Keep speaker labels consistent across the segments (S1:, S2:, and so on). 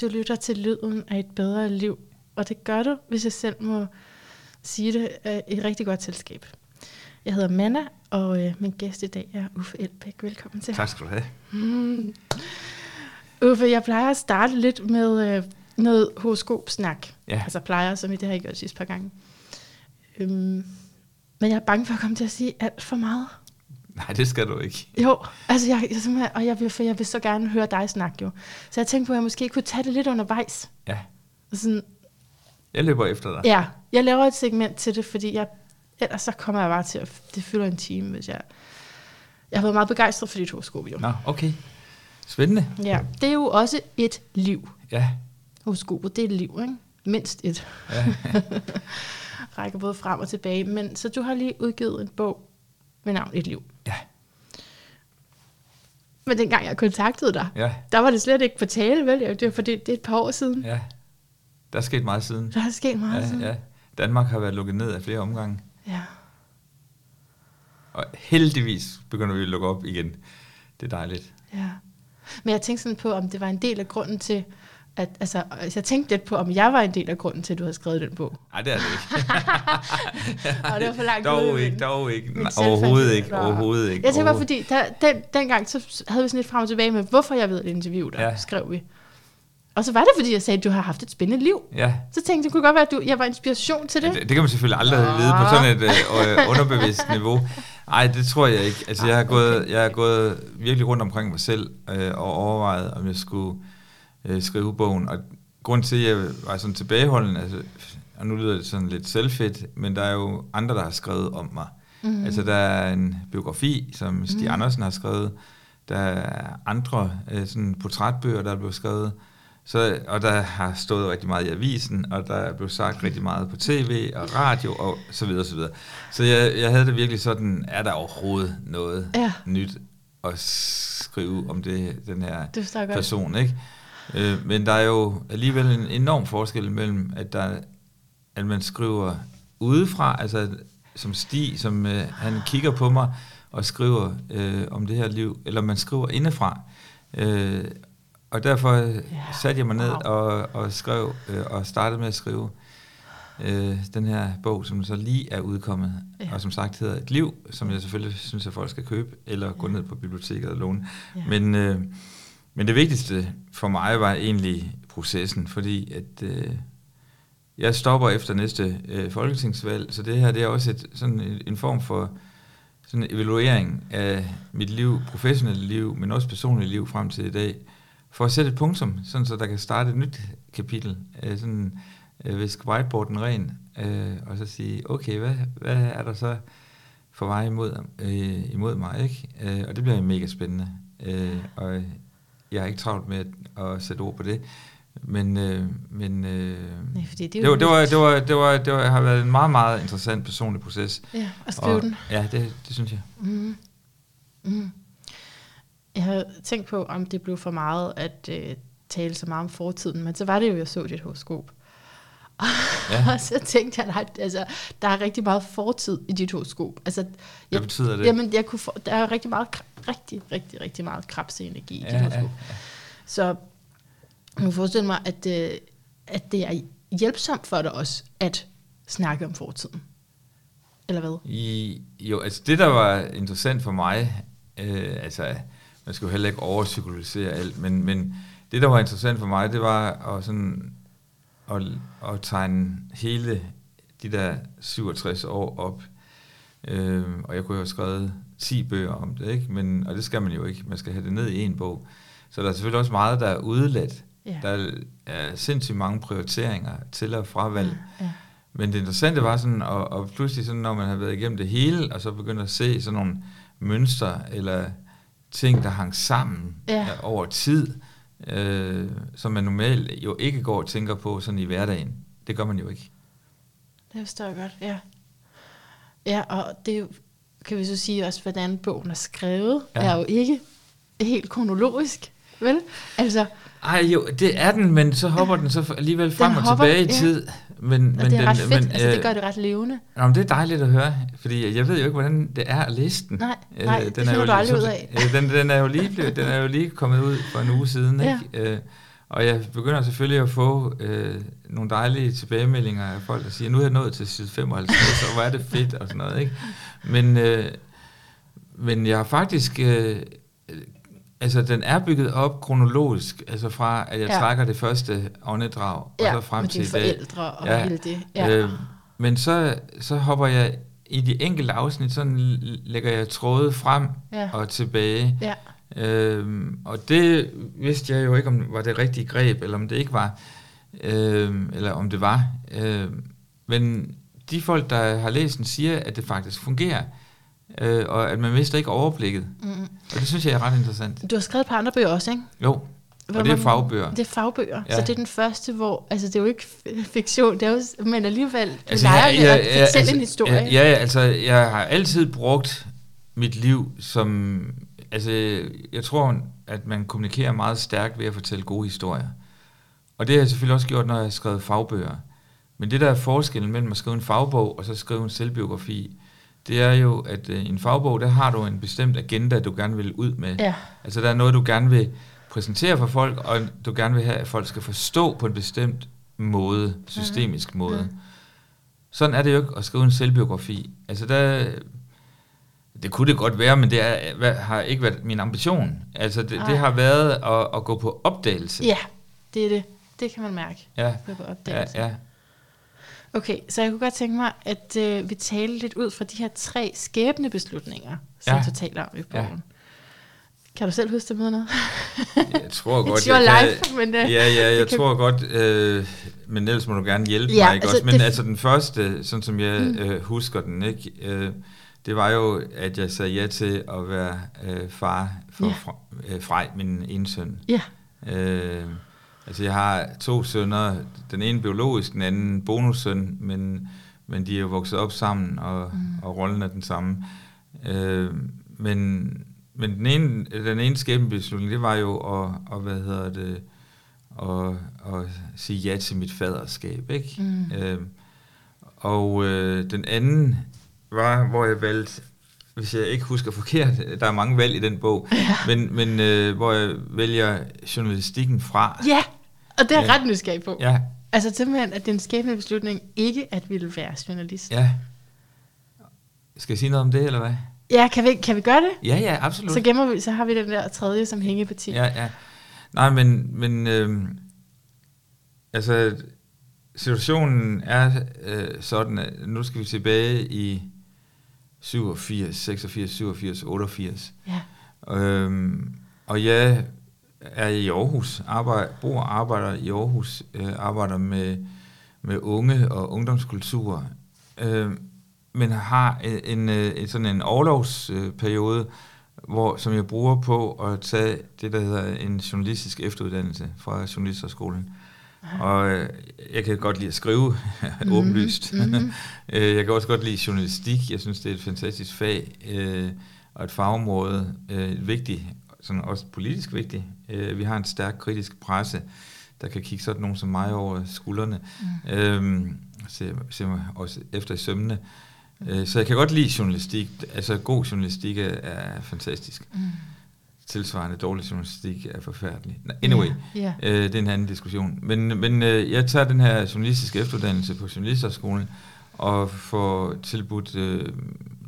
S1: Du lytter til lyden af et bedre liv, og det gør du, hvis jeg selv må sige det, er et rigtig godt selskab. Jeg hedder Manna, og øh, min gæst i dag er Uffe Elbæk. Velkommen til.
S2: Tak skal du have.
S1: Mm. Uffe, jeg plejer at starte lidt med øh, noget horoskopsnak.
S2: Ja.
S1: Altså plejer, som I det har jeg gjort sidste par gange. Øhm, men jeg er bange for at komme til at sige alt for meget.
S2: Nej, det skal du ikke.
S1: Jo, altså jeg, jeg simpelthen, og jeg vil, for jeg vil så gerne høre dig snakke jo. Så jeg tænkte på, at jeg måske kunne tage det lidt undervejs.
S2: Ja,
S1: Og Sådan,
S2: jeg løber efter dig.
S1: ja, jeg laver et segment til det, fordi jeg, ellers så kommer jeg bare til at, det fylder en time, hvis jeg, jeg har været meget begejstret for dit horoskop jo.
S2: Nå, okay. Spændende.
S1: Ja, det er jo også et liv.
S2: Ja,
S1: Horoskopet, det er et liv, ikke? Mindst et.
S2: ja.
S1: Rækker både frem og tilbage. Men så du har lige udgivet en bog med navn Et liv.
S2: ja,
S1: Men dengang jeg kontaktede dig,
S2: ja,
S1: der var det slet ikke på tale, vel? Det var fordi, det er et par år siden.
S2: ja. Der er sket meget siden.
S1: Der er sket meget
S2: Ja,
S1: siden.
S2: ja. Danmark har været lukket ned af flere omgange.
S1: ja.
S2: Og heldigvis begynder vi at lukke op igen. Det er dejligt.
S1: Ja. Men jeg tænkte sådan på, om det var en del af grunden til, at, altså, altså, jeg tænkte lidt på, om jeg var en del af grunden til, at du havde skrevet den bog.
S2: Nej, det er det ikke.
S1: Og det var for langt
S2: dog
S1: men-
S2: ikke, dog ikke.
S1: min
S2: overhovedet ikke,
S1: var-
S2: overhovedet ikke.
S1: Jeg tænker bare, fordi der, den, dengang, så havde vi sådan lidt frem og tilbage med, hvorfor jeg ved et interview, der ja. Skrev vi. Og så var det, fordi jeg sagde, at du har haft et spændende liv.
S2: Ja,
S1: Så tænkte jeg, det kunne godt være, at du, jeg var inspiration til det.
S2: Ja, det, det kan man selvfølgelig aldrig vide på sådan et øh, øh, underbevidst niveau. Nej, det tror jeg ikke. Altså, jeg har gået, jeg har gået virkelig rundt omkring mig selv øh, og overvejet, om jeg skulle øh, skrive bogen. Og grund til, at jeg var sådan tilbageholden, altså, og nu lyder det sådan lidt selvfedt, men der er jo andre, der har skrevet om mig. Mm. Altså, der er en biografi, som Stig mm. Andersen har skrevet. Der er andre øh, sådan portrætbøger, der er blevet skrevet. Så, og der har stået rigtig meget i avisen, og der er blevet sagt rigtig meget på tv og radio og så videre, så videre. Så jeg, jeg havde det virkelig sådan, er der overhovedet noget
S1: Ja.
S2: nyt at skrive om det, den her person, ikke? Øh, men der er jo alligevel en enorm forskel mellem, at, der, at man skriver udefra, altså som Stig, som øh, han kigger på mig og skriver øh, om det her liv, eller man skriver indefra. Øh, og derfor ja, satte jeg mig ned og, og skrev, øh, og startede med at skrive øh, den her bog, som så lige er udkommet,
S1: ja.
S2: og som sagt hedder Et Liv, som jeg selvfølgelig synes, at folk skal købe, eller gå ned på biblioteket og låne.
S1: Ja.
S2: Men, øh, men det vigtigste for mig var egentlig processen, fordi at øh, jeg stopper efter næste øh, folketingsvalg, så det her det er også et, sådan en, en form for sådan en evaluering af mit liv, professionelle liv, men også personlige liv frem til i dag, for at sætte et punktum, sådan så der kan starte et nyt kapitel, øh, sådan øh, viske whiteboarden ren, øh, og så sige, okay, hvad, hvad er der så for vej imod, øh, imod mig, ikke? Øh, og det bliver mega spændende, øh, og jeg har ikke travlt med at, at sætte ord på det, men, øh, men øh,
S1: Nej, fordi det
S2: det, var, det, var, det, var, det, var, det var, har været en meget, meget interessant personlig proces.
S1: Ja, at skrive
S2: og,
S1: den.
S2: Ja, det, det synes jeg.
S1: Mm. Mm. Jeg havde tænkt på, om det blev for meget at øh, tale så meget om fortiden, men så var det jo, jeg så dit horoskop.
S2: Ja.
S1: og så tænkte jeg, at altså, der er rigtig meget fortid i dit horoskop. Altså,
S2: Hvad
S1: jeg,
S2: betyder det?
S1: Jamen, jeg kunne få, der er rigtig meget, rigtig, rigtig, rigtig meget krabseenergi i dit
S2: Ja, ja,
S1: horoskop. Så jeg kan forestille mig, at, øh, at det er hjælpsomt for dig også at snakke om fortiden. Eller hvad?
S2: I, jo, altså det, der var interessant for mig, øh, altså, man skal jo heller ikke overpsykologisere alt, men, men det, der var interessant for mig, det var at, sådan, at, at tegne hele de der 67 år op. Øh, og jeg kunne jo have skrevet 10 bøger om det, ikke? Men, og det skal man jo ikke. Man skal have det ned i en bog. Så der er selvfølgelig også meget, der er udeladt.
S1: Ja.
S2: Der er sindssygt mange prioriteringer til og fravalg.
S1: Ja.
S2: Men det interessante var sådan, og, og pludselig sådan, når man har været igennem det hele, og så begynder at se sådan nogle mønstre, eller ting, der hang sammen
S1: Ja.
S2: øh, over tid, øh, som man normalt jo ikke går og tænker på sådan i hverdagen. Det gør man jo ikke.
S1: Det forstår jeg godt, ja. Ja, og det kan vi så sige også, hvordan bogen er skrevet, ja. Er jo ikke helt kronologisk, vel? Altså,
S2: Ej jo, det er den, men så hopper den så alligevel frem og
S1: hopper-
S2: tilbage i
S1: ja.
S2: Men, men
S1: det er
S2: den,
S1: ret fedt,
S2: men,
S1: altså det
S2: øh,
S1: gør det ret levende.
S2: Nå, men det er dejligt at høre, fordi jeg ved jo ikke, hvordan det er at læse den.
S1: Nej,
S2: Øh,
S1: nej, det finder
S2: jo
S1: du aldrig
S2: så-
S1: ud af.
S2: øh, Den, den, er jo lige blevet, den er jo lige kommet ud for en uge siden,
S1: Ja.
S2: ikke? Øh, Og jeg begynder selvfølgelig at få øh, nogle dejlige tilbagemeldinger af folk, der siger, nu er jeg nået til side 55, og hvor er det fedt, og sådan noget. Ikke? Men, øh, men jeg har faktisk... Øh, altså, den er bygget op kronologisk, altså fra, at jeg ja. trækker det første åndedrag,
S1: ja,
S2: og så frem til i dag.
S1: forældre og
S2: Ja.
S1: hele det. Ja.
S2: Øh, men så, så hopper jeg i de enkelte afsnit, sådan lægger jeg tråde frem
S1: Ja.
S2: og tilbage.
S1: ja.
S2: Øhm, og det vidste jeg jo ikke, om det var det rigtige greb, eller om det ikke var, øhm, eller om det var. Øhm, men de folk, der har læst den, siger, at det faktisk fungerer, øh, og at man mister ikke overblikket.
S1: Mm.
S2: Og det synes jeg er ret interessant.
S1: Du har skrevet et par andre bøger også, ikke?
S2: Jo,
S1: Hvor
S2: og det er fagbøger.
S1: Det er fagbøger,
S2: Ja.
S1: så det er den første, hvor, altså det er jo ikke fiktion, det er jo, men alligevel, du
S2: Altså,
S1: leger
S2: jeg- jeg-
S1: at
S2: jeg-
S1: fortælle
S2: altså,
S1: en historie.
S2: Ja, ja, altså, jeg har altid brugt mit liv som... Altså, jeg tror, at man kommunikerer meget stærkt ved at fortælle gode historier. Og det har jeg selvfølgelig også gjort, når jeg har skrevet fagbøger. Men det der er forskellen mellem at skrive en fagbog og så skrive en selvbiografi, det er jo, at øh, i en fagbog, der har du en bestemt agenda, du gerne vil ud med.
S1: Ja.
S2: Altså, der er noget, du gerne vil præsentere for folk, og du gerne vil have, at folk skal forstå på en bestemt måde, systemisk måde.
S1: Mhm.
S2: Sådan er det jo ikke at skrive en selvbiografi. Altså der, det kunne det godt være, men det er, hvad- har ikke været min ambition. Altså det, det har været at, at gå på opdagelse.
S1: ja, det er det. Det kan man mærke
S2: Ja,
S1: på på
S2: ja,
S1: opdagelse.
S2: ja.
S1: Okay, så jeg kunne godt tænke mig, at øh, vi taler lidt ud fra de her tre skæbnebeslutninger, som
S2: Ja.
S1: du taler om i
S2: Ja.
S1: bogen. Kan du selv huske det med noget?
S2: Jeg tror godt,
S1: It's your
S2: jeg
S1: life, men, øh,
S2: ja, ja, jeg
S1: det kan-
S2: tror godt, øh, men ellers må du gerne hjælpe
S1: Ja,
S2: mig, ikke
S1: altså,
S2: også? Men
S1: det-
S2: altså den første, sådan som jeg mm. øh, husker den, ikke? Øh, det var jo, at jeg sagde ja til at være øh, far for
S1: Ja.
S2: ja. øh, Frej, min ene søn.
S1: Ja,
S2: Øh, altså jeg har to sønner, den ene biologisk, den anden bonussøn, men, men de er jo vokset op sammen, og, mm. og rollen er den samme. Øh, men men den ene, den ene skæbnebeslutning, det var jo at, at hvad hedder det, at, at sige ja til mit faderskab, ikke?
S1: Mm.
S2: Øh, og øh, den anden var, hvor jeg valgte, hvis jeg ikke husker forkert, der er mange valg i den bog,
S1: Ja.
S2: men, men øh, hvor jeg vælger journalistikken fra.
S1: ja. Og det er jeg
S2: Ja.
S1: ret nysgerrig på.
S2: Ja,
S1: Altså simpelthen, at det er en skæbnebeslutning ikke at ville være journalist.
S2: ja. Skal jeg sige noget om det, eller hvad?
S1: Ja, kan vi, kan vi gøre det?
S2: Ja, ja, absolut.
S1: Så gemmer vi, så har vi den der tredje som hængeparti.
S2: Ja, ja. Nej, men, men øh, altså, situationen er øh, sådan, at nu skal vi tilbage i 87, 86, 87, 88.
S1: ja.
S2: Øhm, og jeg er i Aarhus, arbejder, bor og arbejder i Aarhus, øh, arbejder med, med unge og ungdomskultur, øh, men har en, en, øh, en sådan en overlovsperiode, hvor, som jeg bruger på at tage det, der hedder en journalistisk efteruddannelse fra Journalisterskolen. Og øh, jeg kan godt lide at skrive,
S1: Mhm,
S2: åbenlyst.
S1: mhm.
S2: Øh, jeg kan også godt lide journalistik. Jeg synes, det er et fantastisk fag øh, og et fagområde. Øh, et vigtigt, sådan også politisk vigtigt. Øh, vi har en stærk kritisk presse, der kan kigge sådan nogen som mig over skuldrene. Mm. Øh, se, se mig også efter i sømne. Øh, så jeg kan godt lide journalistik. Altså god journalistik er, er fantastisk.
S1: Mm.
S2: Tilsvarende dårlig journalistik er forfærdelig. Anyway.
S1: Ja, ja.
S2: Øh, det er en anden diskussion. Men, men øh, jeg tager den her journalistiske efteruddannelse på Journalisterskolen og får tilbudt øh,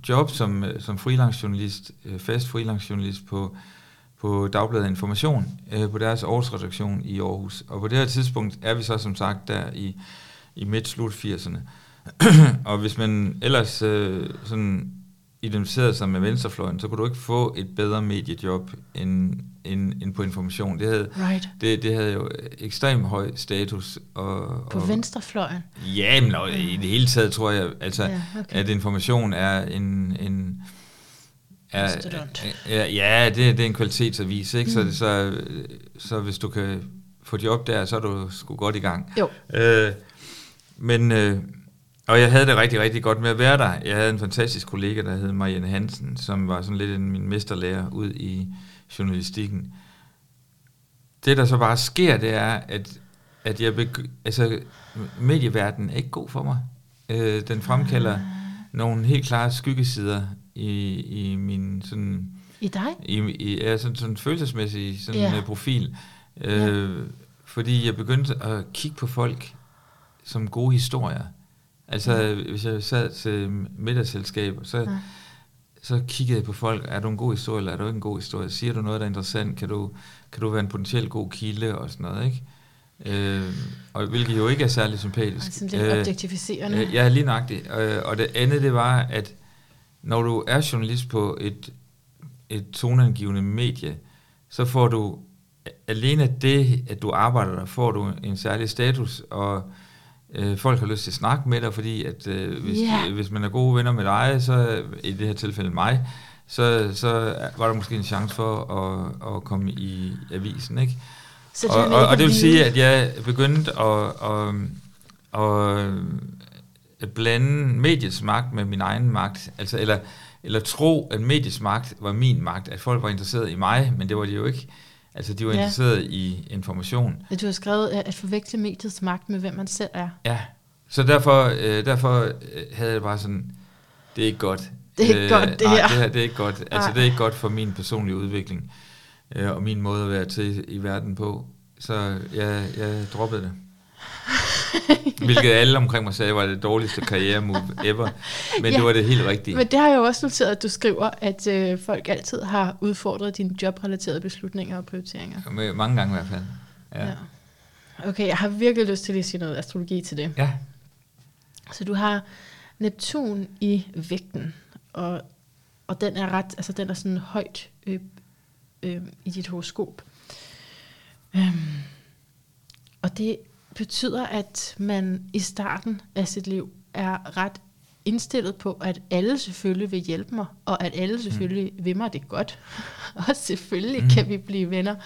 S2: job som, øh, som freelance journalist, øh, fast freelance journalist på, på Dagbladet Information, øh, på deres årsredaktion i Aarhus. Og på det her tidspunkt er vi så som sagt der i, i midt-slut 80'erne. og hvis man ellers øh, sådan identificerede sig med venstrefløjen, så kunne du ikke få et bedre mediejob end, end, end på information. Det havde,
S1: Right.
S2: det, det havde jo ekstremt høj status. Og,
S1: På
S2: og,
S1: venstrefløjen.
S2: Ja, men og i det hele taget tror jeg, altså,
S1: Ja, okay.
S2: at information er en... en
S1: Mastodont.
S2: ja, ja det, det er en kvalitetsavis, ikke?
S1: Mm.
S2: Så, så, så hvis du kan få job der, så er du sgu godt i gang.
S1: Jo.
S2: Øh, men, øh, og jeg havde det rigtig, rigtig godt med at være der. Jeg havde en fantastisk kollega, der hed Marianne Hansen, som var sådan lidt en, min mesterlærer ud i journalistikken. Det, der så bare sker, det er, at, at jeg begy- altså, medieverdenen er ikke god for mig. Øh, den fremkalder nogle helt klare skyggesider i, i min sådan
S1: I dig?
S2: i, i ja, sådan, sådan følelsesmæssig sådan,
S1: Ja.
S2: yeah. profil. Øh, fordi jeg begyndte at kigge på folk som gode historier. Altså, mm. hvis jeg sad til middagsselskab, så, ja. så kiggede jeg på folk, er du en god historie, eller er du ikke en god historie? Siger du noget, der er interessant? Kan du, kan du være en potentielt god kilde og sådan noget, ikke? Øh, og hvilket jo ikke er særlig sympatisk.
S1: Altså lidt øh, objektificerende.
S2: Øh, ja, lige nøjagtigt. Øh, og det andet, det var, at når du er journalist på et, et toneangivende medie, så får du alene det, at du arbejder der, får du en særlig status, og øh, folk har lyst til at snakke med dig, fordi at øh, hvis, yeah. hvis man er gode venner med dig, så i det her tilfælde mig, så, så var der måske en chance for at, at komme i avisen, ikke? Så det og, og, og det vil sige, at jeg begyndte at, at, at, at blande mediets magt med min egen magt, altså eller, eller tro, at mediets magt var min magt, at folk var interesseret i mig, men det var de jo ikke. Altså, de var ja. interesseret i information.
S1: Du har skrevet at forveksle mediets magt med, hvem man selv er.
S2: Ja, så derfor, øh, derfor øh, havde jeg bare sådan, det er ikke godt.
S1: Det er ikke øh, godt, det
S2: nej,
S1: her.
S2: det her. det er ikke godt. Altså, nej. det er ikke godt for min personlige udvikling, øh, og min måde at være til i verden på. Så jeg, jeg droppede det. Hvilket alle omkring mig sagde var det dårligste karrieremove ever. Men ja, det var det helt rigtige.
S1: Men det har jeg jo også noteret, at du skriver, at øh, folk altid har udfordret dine jobrelaterede beslutninger og prioriteringer.
S2: Med, mange gange i hvert fald. Ja. ja.
S1: Okay, jeg har virkelig lyst til at sige noget astrologi til det.
S2: Ja.
S1: Så du har Neptun i vægten, og, og den er ret, altså den er sådan højt øh, øh, i dit horoskop. Øhm, og det betyder, at man i starten af sit liv er ret indstillet på, at alle selvfølgelig vil hjælpe mig, og at alle selvfølgelig mm. vil mig det godt. og selvfølgelig mm. kan vi blive venner.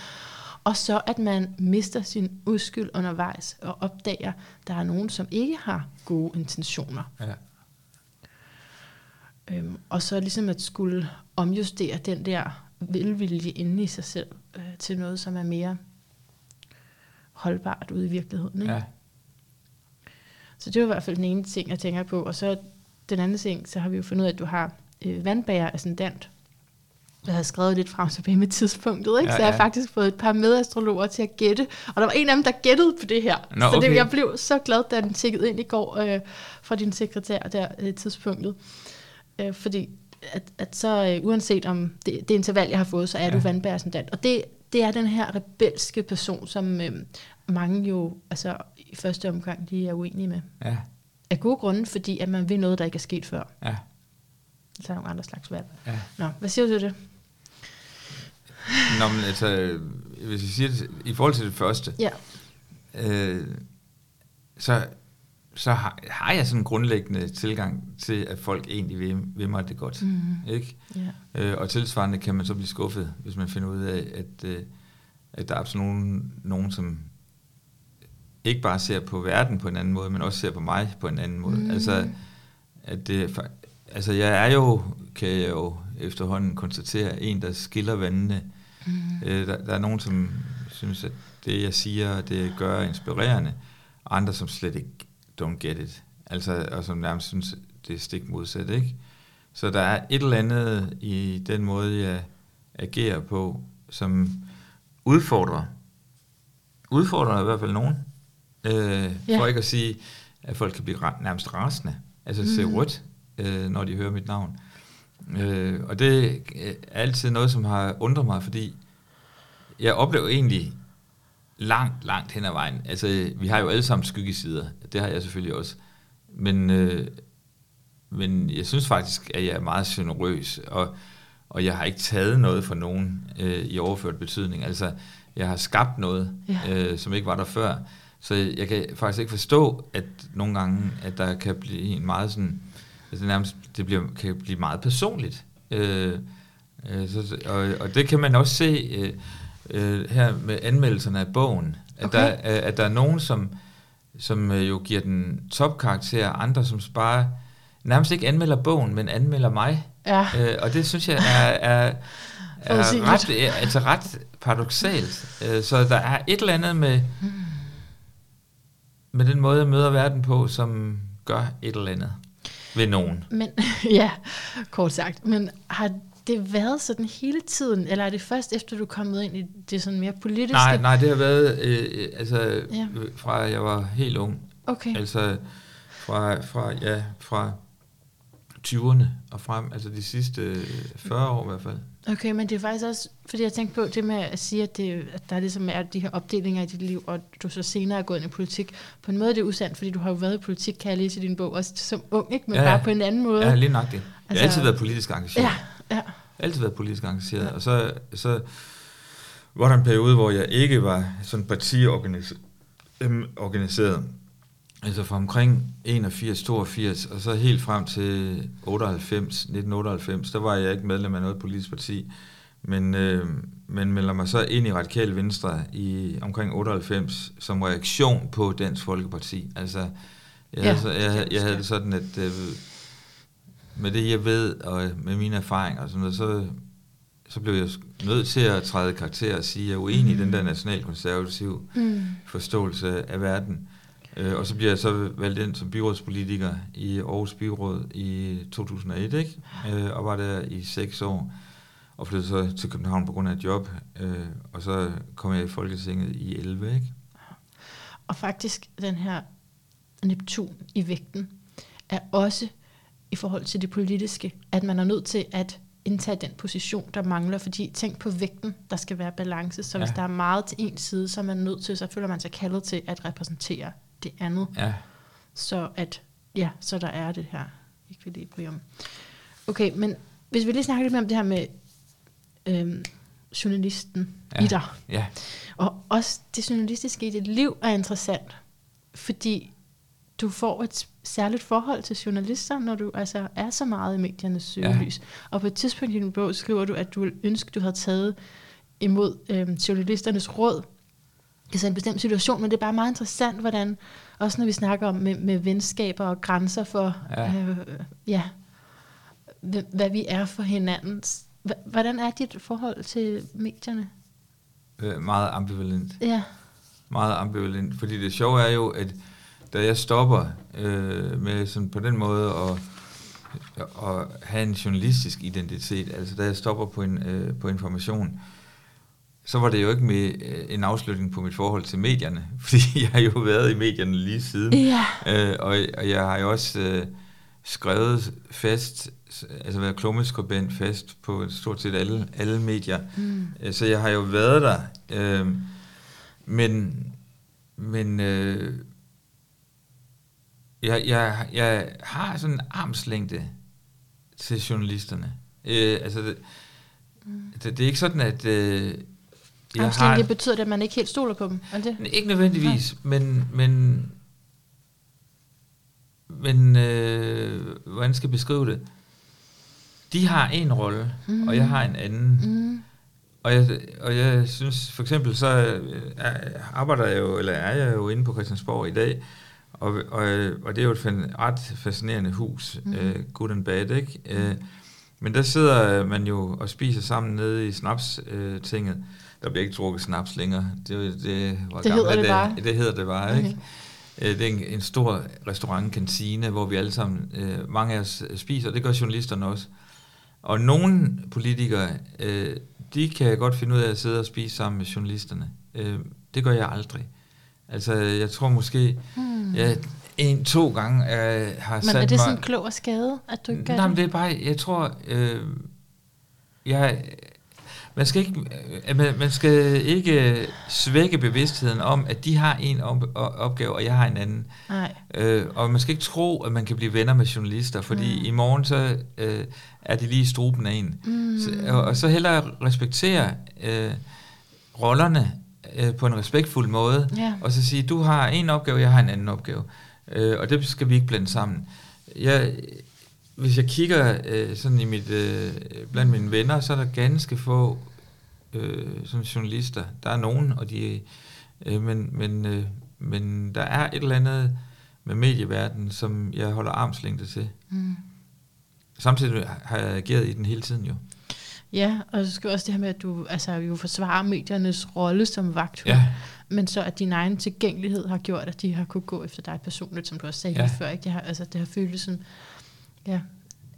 S1: Og så at man mister sin uskyld undervejs og opdager, at der er nogen, som ikke har gode intentioner. Ja. Øhm, og så ligesom at skulle omjustere den der velvilje inde i sig selv øh, til noget, som er mere holdbart ude i virkeligheden. Ikke? Ja. Så det var i hvert fald den ene ting, jeg tænker på. Og så den anden ting, så har vi jo fundet ud af, at du har øh, vandbager ascendant. Jeg har skrevet lidt frem tilbage med tidspunktet, ikke? Ja, så jeg har faktisk fået et par medastrologer til at gætte. Og der var en af dem, der gættede på det her. Nå, så det, jeg blev så glad, da den tikkede ind i går øh, fra din sekretær der øh, tidspunktet. Øh, fordi at, at så øh, uanset om det, det interval, jeg har fået, så er ja. du vandbærer ascendant. Og det, det er den her rebelske person, som øh, mange jo altså, i første omgang de er uenige med. Ja. Af gode grunde, fordi at man vil noget, der ikke er sket før. Ja. Så er nogle andre slags valg. Ja. Nå, hvad siger du til det?
S2: Nå, men altså, hvis jeg siger det, i forhold til det første, ja. øh, så, så har, har jeg sådan en grundlæggende tilgang til, at folk egentlig vil, vil mig det godt. Mm. Ikke? Ja. Øh, og tilsvarende kan man så blive skuffet, hvis man finder ud af, at, øh, at der er absolut nogen, nogen, som ikke bare ser på verden på en anden måde, men også ser på mig på en anden måde. Mm. Altså, at det, altså, jeg er jo, kan jeg jo efterhånden konstatere, en, der skiller vandene. Mm. Øh, der, der er nogen, som synes, at det, jeg siger, det gør er inspirerende, og andre, som slet ikke don't get it. Altså, og som nærmest synes, det er stik modsat, ikke? Så der er et eller andet i den måde, jeg agerer på, som udfordrer. Udfordrer i hvert fald nogen. Øh, ja. For ikke at sige, at folk kan blive nærmest rasende. Altså mm. se rødt, øh, når de hører mit navn. Øh, og det er altid noget, som har undret mig, fordi jeg oplever egentlig langt, langt hen ad vejen. Altså, vi har jo alle sammen skyggesider. Det har jeg selvfølgelig også. Men, øh, men jeg synes faktisk, at jeg er meget generøs, og, og jeg har ikke taget noget fra nogen øh, i overført betydning. Altså, jeg har skabt noget, ja. øh, som ikke var der før. Så jeg kan faktisk ikke forstå, at nogle gange, at der kan blive en meget sådan, altså nærmest, det bliver, kan blive meget personligt. Øh, øh, så, og, og det kan man også se øh, øh, her med anmeldelserne af bogen, at, okay. der, at der er nogen, som, som øh, jo giver den topkarakter, andre som bare nærmest ikke anmelder bogen, men anmelder mig. Ja. Øh, og det synes jeg er, er, er ret, altså ret paradoxalt. Øh, så der er et eller andet med... Hmm med den måde, jeg møder verden på, som gør et eller andet ved nogen.
S1: Men, ja, kort sagt. Men har det været sådan hele tiden, eller er det først efter, du er kommet ind i det sådan mere politiske?
S2: Nej, nej, det har været, øh, altså,
S1: Ja.
S2: fra jeg var helt ung.
S1: Okay,
S2: Altså, fra, fra, ja, fra 20'erne og frem, altså de sidste øh, 40 år i hvert fald.
S1: okay, men det er faktisk også, fordi jeg tænkte på det med at sige, at, det, at der ligesom er de her opdelinger i dit liv, og du så senere er gået ind i politik. På en måde er det usandt, fordi du har jo været i politik, kan jeg læse i din bog, også som ung, ikke? men
S2: Ja,
S1: bare på en anden måde.
S2: Ja, lige nøjagtigt. Jeg har
S1: Altså-
S2: altid været politisk engageret.
S1: ja, ja.
S2: Altid været politisk engageret.
S1: Ja.
S2: Og så, så var der en periode, hvor jeg ikke var sådan partiorganiseret. Øhm. Altså fra omkring 81, 82, og så helt frem til 98, 1998, der var jeg ikke medlem af noget politisk parti, men, øh, men melder mig så ind i Radikal Venstre i omkring 98 som reaktion på Dansk Folkeparti. Altså, jeg,
S1: Ja, det kan
S2: jeg,
S1: jeg
S2: havde det sådan, at øh, med det jeg ved, og med mine erfaringer og sådan noget, så, så blev jeg nødt til at træde karakter og sige, at jeg er uenig mm. i den der nationalkonservative
S1: Mm.
S2: forståelse af verden. Øh, og så bliver jeg så valgt ind som byrådspolitiker i Aarhus Byråd i 2001, ikke? Øh, og var der i seks år, og flyttede så til København på grund af et job, øh, og så kom jeg i Folketinget i 11, ikke?
S1: Og faktisk, den her Neptun i vægten, er også i forhold til det politiske, at man er nødt til at indtage den position, der mangler, fordi tænk på vægten, der skal være balance, så ja. hvis der er meget til en side, så er man nødt til, så føler man sig kaldet til at repræsentere det andet,
S2: Ja,
S1: så at, ja, så der er det her equilibrium. Okay, men hvis vi lige snakker lidt mere om det her med øhm, journalisten. Ja. i dig,
S2: ja,
S1: og også det journalistiske i dit liv er interessant, fordi du får et særligt forhold til journalister, når du altså er så meget i mediernes søgelys. Ja. Og på et tidspunkt i din bog skriver du, at du ville ønske, du havde taget imod øh, journalisternes råd i sådan en bestemt situation, men det er bare meget interessant, hvordan, også når vi snakker om med, med venskaber og grænser for, ja, øh, ja hvad, vi er for hinanden. Hvordan er dit forhold til medierne?
S2: øh, meget ambivalent.
S1: Ja.
S2: meget ambivalent, fordi det sjove er jo, at da jeg stopper øh, med sådan på den måde at, at have en journalistisk identitet, altså da jeg stopper på, en, øh, på information, så var det jo ikke med øh, en afslutning på mit forhold til medierne, fordi jeg har jo været i medierne lige siden,
S1: Ja.
S2: øh, og, og jeg har jo også øh, skrevet fast, altså været klummeskribent fast på stort set alle, alle medier,
S1: Mm.
S2: Øh, Så jeg har jo været der. Øh, men men øh, jeg, jeg, jeg har sådan en armslængde til journalisterne. Øh, altså, det, det, det er ikke sådan, at øh, jeg har...
S1: det betyder det, at man ikke helt stoler på dem, er det?
S2: Ikke nødvendigvis, men, men, men øh, hvordan skal jeg beskrive det? De har en rolle, mm. og jeg har en anden.
S1: Mm.
S2: Og jeg, og jeg synes, for eksempel så øh, er, arbejder jeg jo, eller er jeg jo inde på Christiansborg i dag, og, og, og det er jo et ret fascinerende hus,
S1: Mhm.
S2: mm. øh, good and bad, ikke? Øh, men der sidder man jo og spiser sammen nede i snapstinget. Øh, tinget. der bliver ikke drukket snaps længere. Det, det, var
S1: Det hedder det bare.
S2: Det hedder det bare,
S1: Okay.
S2: ikke? Øh, Det er en, en stor restaurant, kantine, hvor vi alle sammen, øh, mange af os øh, spiser, og det gør journalisterne også. Og nogle politikere, øh, de kan godt finde ud af at sidde og spise sammen med journalisterne. Øh, det gør jeg aldrig. Altså, jeg tror måske,
S1: Hmm.
S2: jeg en, to gange øh, har
S1: Men
S2: sat
S1: er det
S2: mig...
S1: sådan klog og skade, at du ikke gør
S2: Nej, men
S1: det?
S2: er bare, jeg tror, øh, jeg, man skal ikke, øh, man, man skal ikke svække bevidstheden om, at de har en op, opgave, og jeg har en anden.
S1: Nej.
S2: Øh, og man skal ikke tro, at man kan blive venner med journalister, fordi
S1: Mm.
S2: i morgen så øh, er de lige i struben af en.
S1: Mm.
S2: Så, og, og så hellere respektere øh, rollerne øh, på en respektfuld måde,
S1: Ja.
S2: og så sige, du har en opgave, jeg har en anden opgave. Øh, og det skal vi ikke blande sammen. Jeg, hvis jeg kigger øh, sådan i mit, øh, blandt mine venner, så er der ganske få øh, sådan journalister. Der er nogen, og de, øh, men, men, øh, men der er et eller andet med medieverdenen, som jeg holder armslængde til.
S1: Mm.
S2: Samtidig har jeg ageret i den hele tiden jo.
S1: Ja, og så skal også det her med, at du altså, jo forsvarer mediernes rolle som vagthund,
S2: Ja,
S1: men så at din egen tilgængelighed har gjort, at de har kunne gå efter dig personligt, som du også sagde ja. Før. Ikke? Det, har, altså, det har føltes som, ja,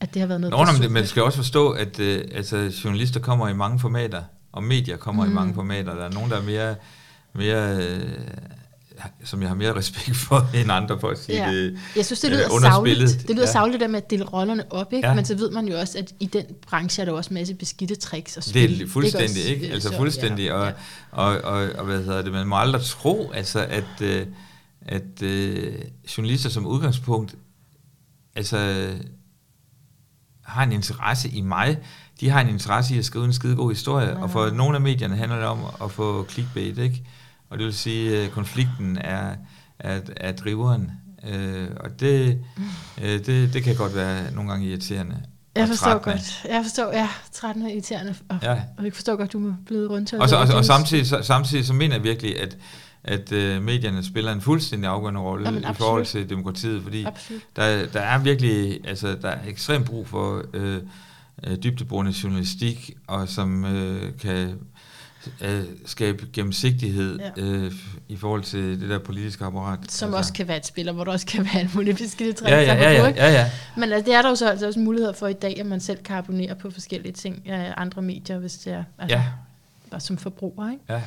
S1: at det har været noget
S2: Nå, men man skal også forstå, at øh, altså, journalister kommer i mange formater, og medier kommer mm. i mange formater. Der er nogen, der er mere, mere øh, som jeg har mere respekt for end andre, for at sige
S1: Ja.
S2: det.
S1: Jeg synes, det
S2: øh,
S1: lyder savligt. Det lyder
S2: Ja.
S1: ja. savligt der med at dele rollerne op, ikke?
S2: Ja.
S1: Ja. Men så ved man jo også, at i den branche er der også en masse beskidte tricks og
S2: Det
S1: spil.
S2: er fuldstændig,
S1: også?
S2: ikke? Altså
S1: Så,
S2: fuldstændig,
S1: ja,
S2: og,
S1: ja.
S2: og, og, og hvad hedder det, man må aldrig tro, altså, at, øh, at øh, journalister som udgangspunkt, altså, har en interesse i mig, de har en interesse i at skrive en skide god historie,
S1: Nej,
S2: og for nogle af medierne handler det om at få clickbait, ikke? Og det vil sige, at konflikten er, er, er driveren, øh, og det, øh, det, det kan godt være nogle gange irriterende.
S1: Jeg forstår
S2: trættende.
S1: godt. Jeg forstår, ja, 13 er irriterende. Og,
S2: Ja.
S1: og jeg forstår godt, du er blevet rundt
S2: Og, så, og, og samtidig, så, samtidig så mener jeg virkelig, at, at øh, medierne spiller en fuldstændig afgørende rolle
S1: Jamen,
S2: i
S1: absolut.
S2: forhold til demokratiet, fordi
S1: Absolut.
S2: der, der er virkelig, altså der er ekstremt brug for øh, øh, dybdeborende journalistik, og som øh, kan øh, skabe gennemsigtighed
S1: Ja.
S2: øh, i forhold til det der politiske apparat.
S1: Som også kan være et spiller, hvor der også kan være en mulig beskidte træk.
S2: Ja, ja, ja, ja, ja, ja.
S1: Men altså, det er der jo så altså også muligheder for i dag, at man selv kan abonnere på forskellige ting af andre medier, hvis det er altså,
S2: Ja,
S1: bare som forbruger. Ikke?
S2: ja,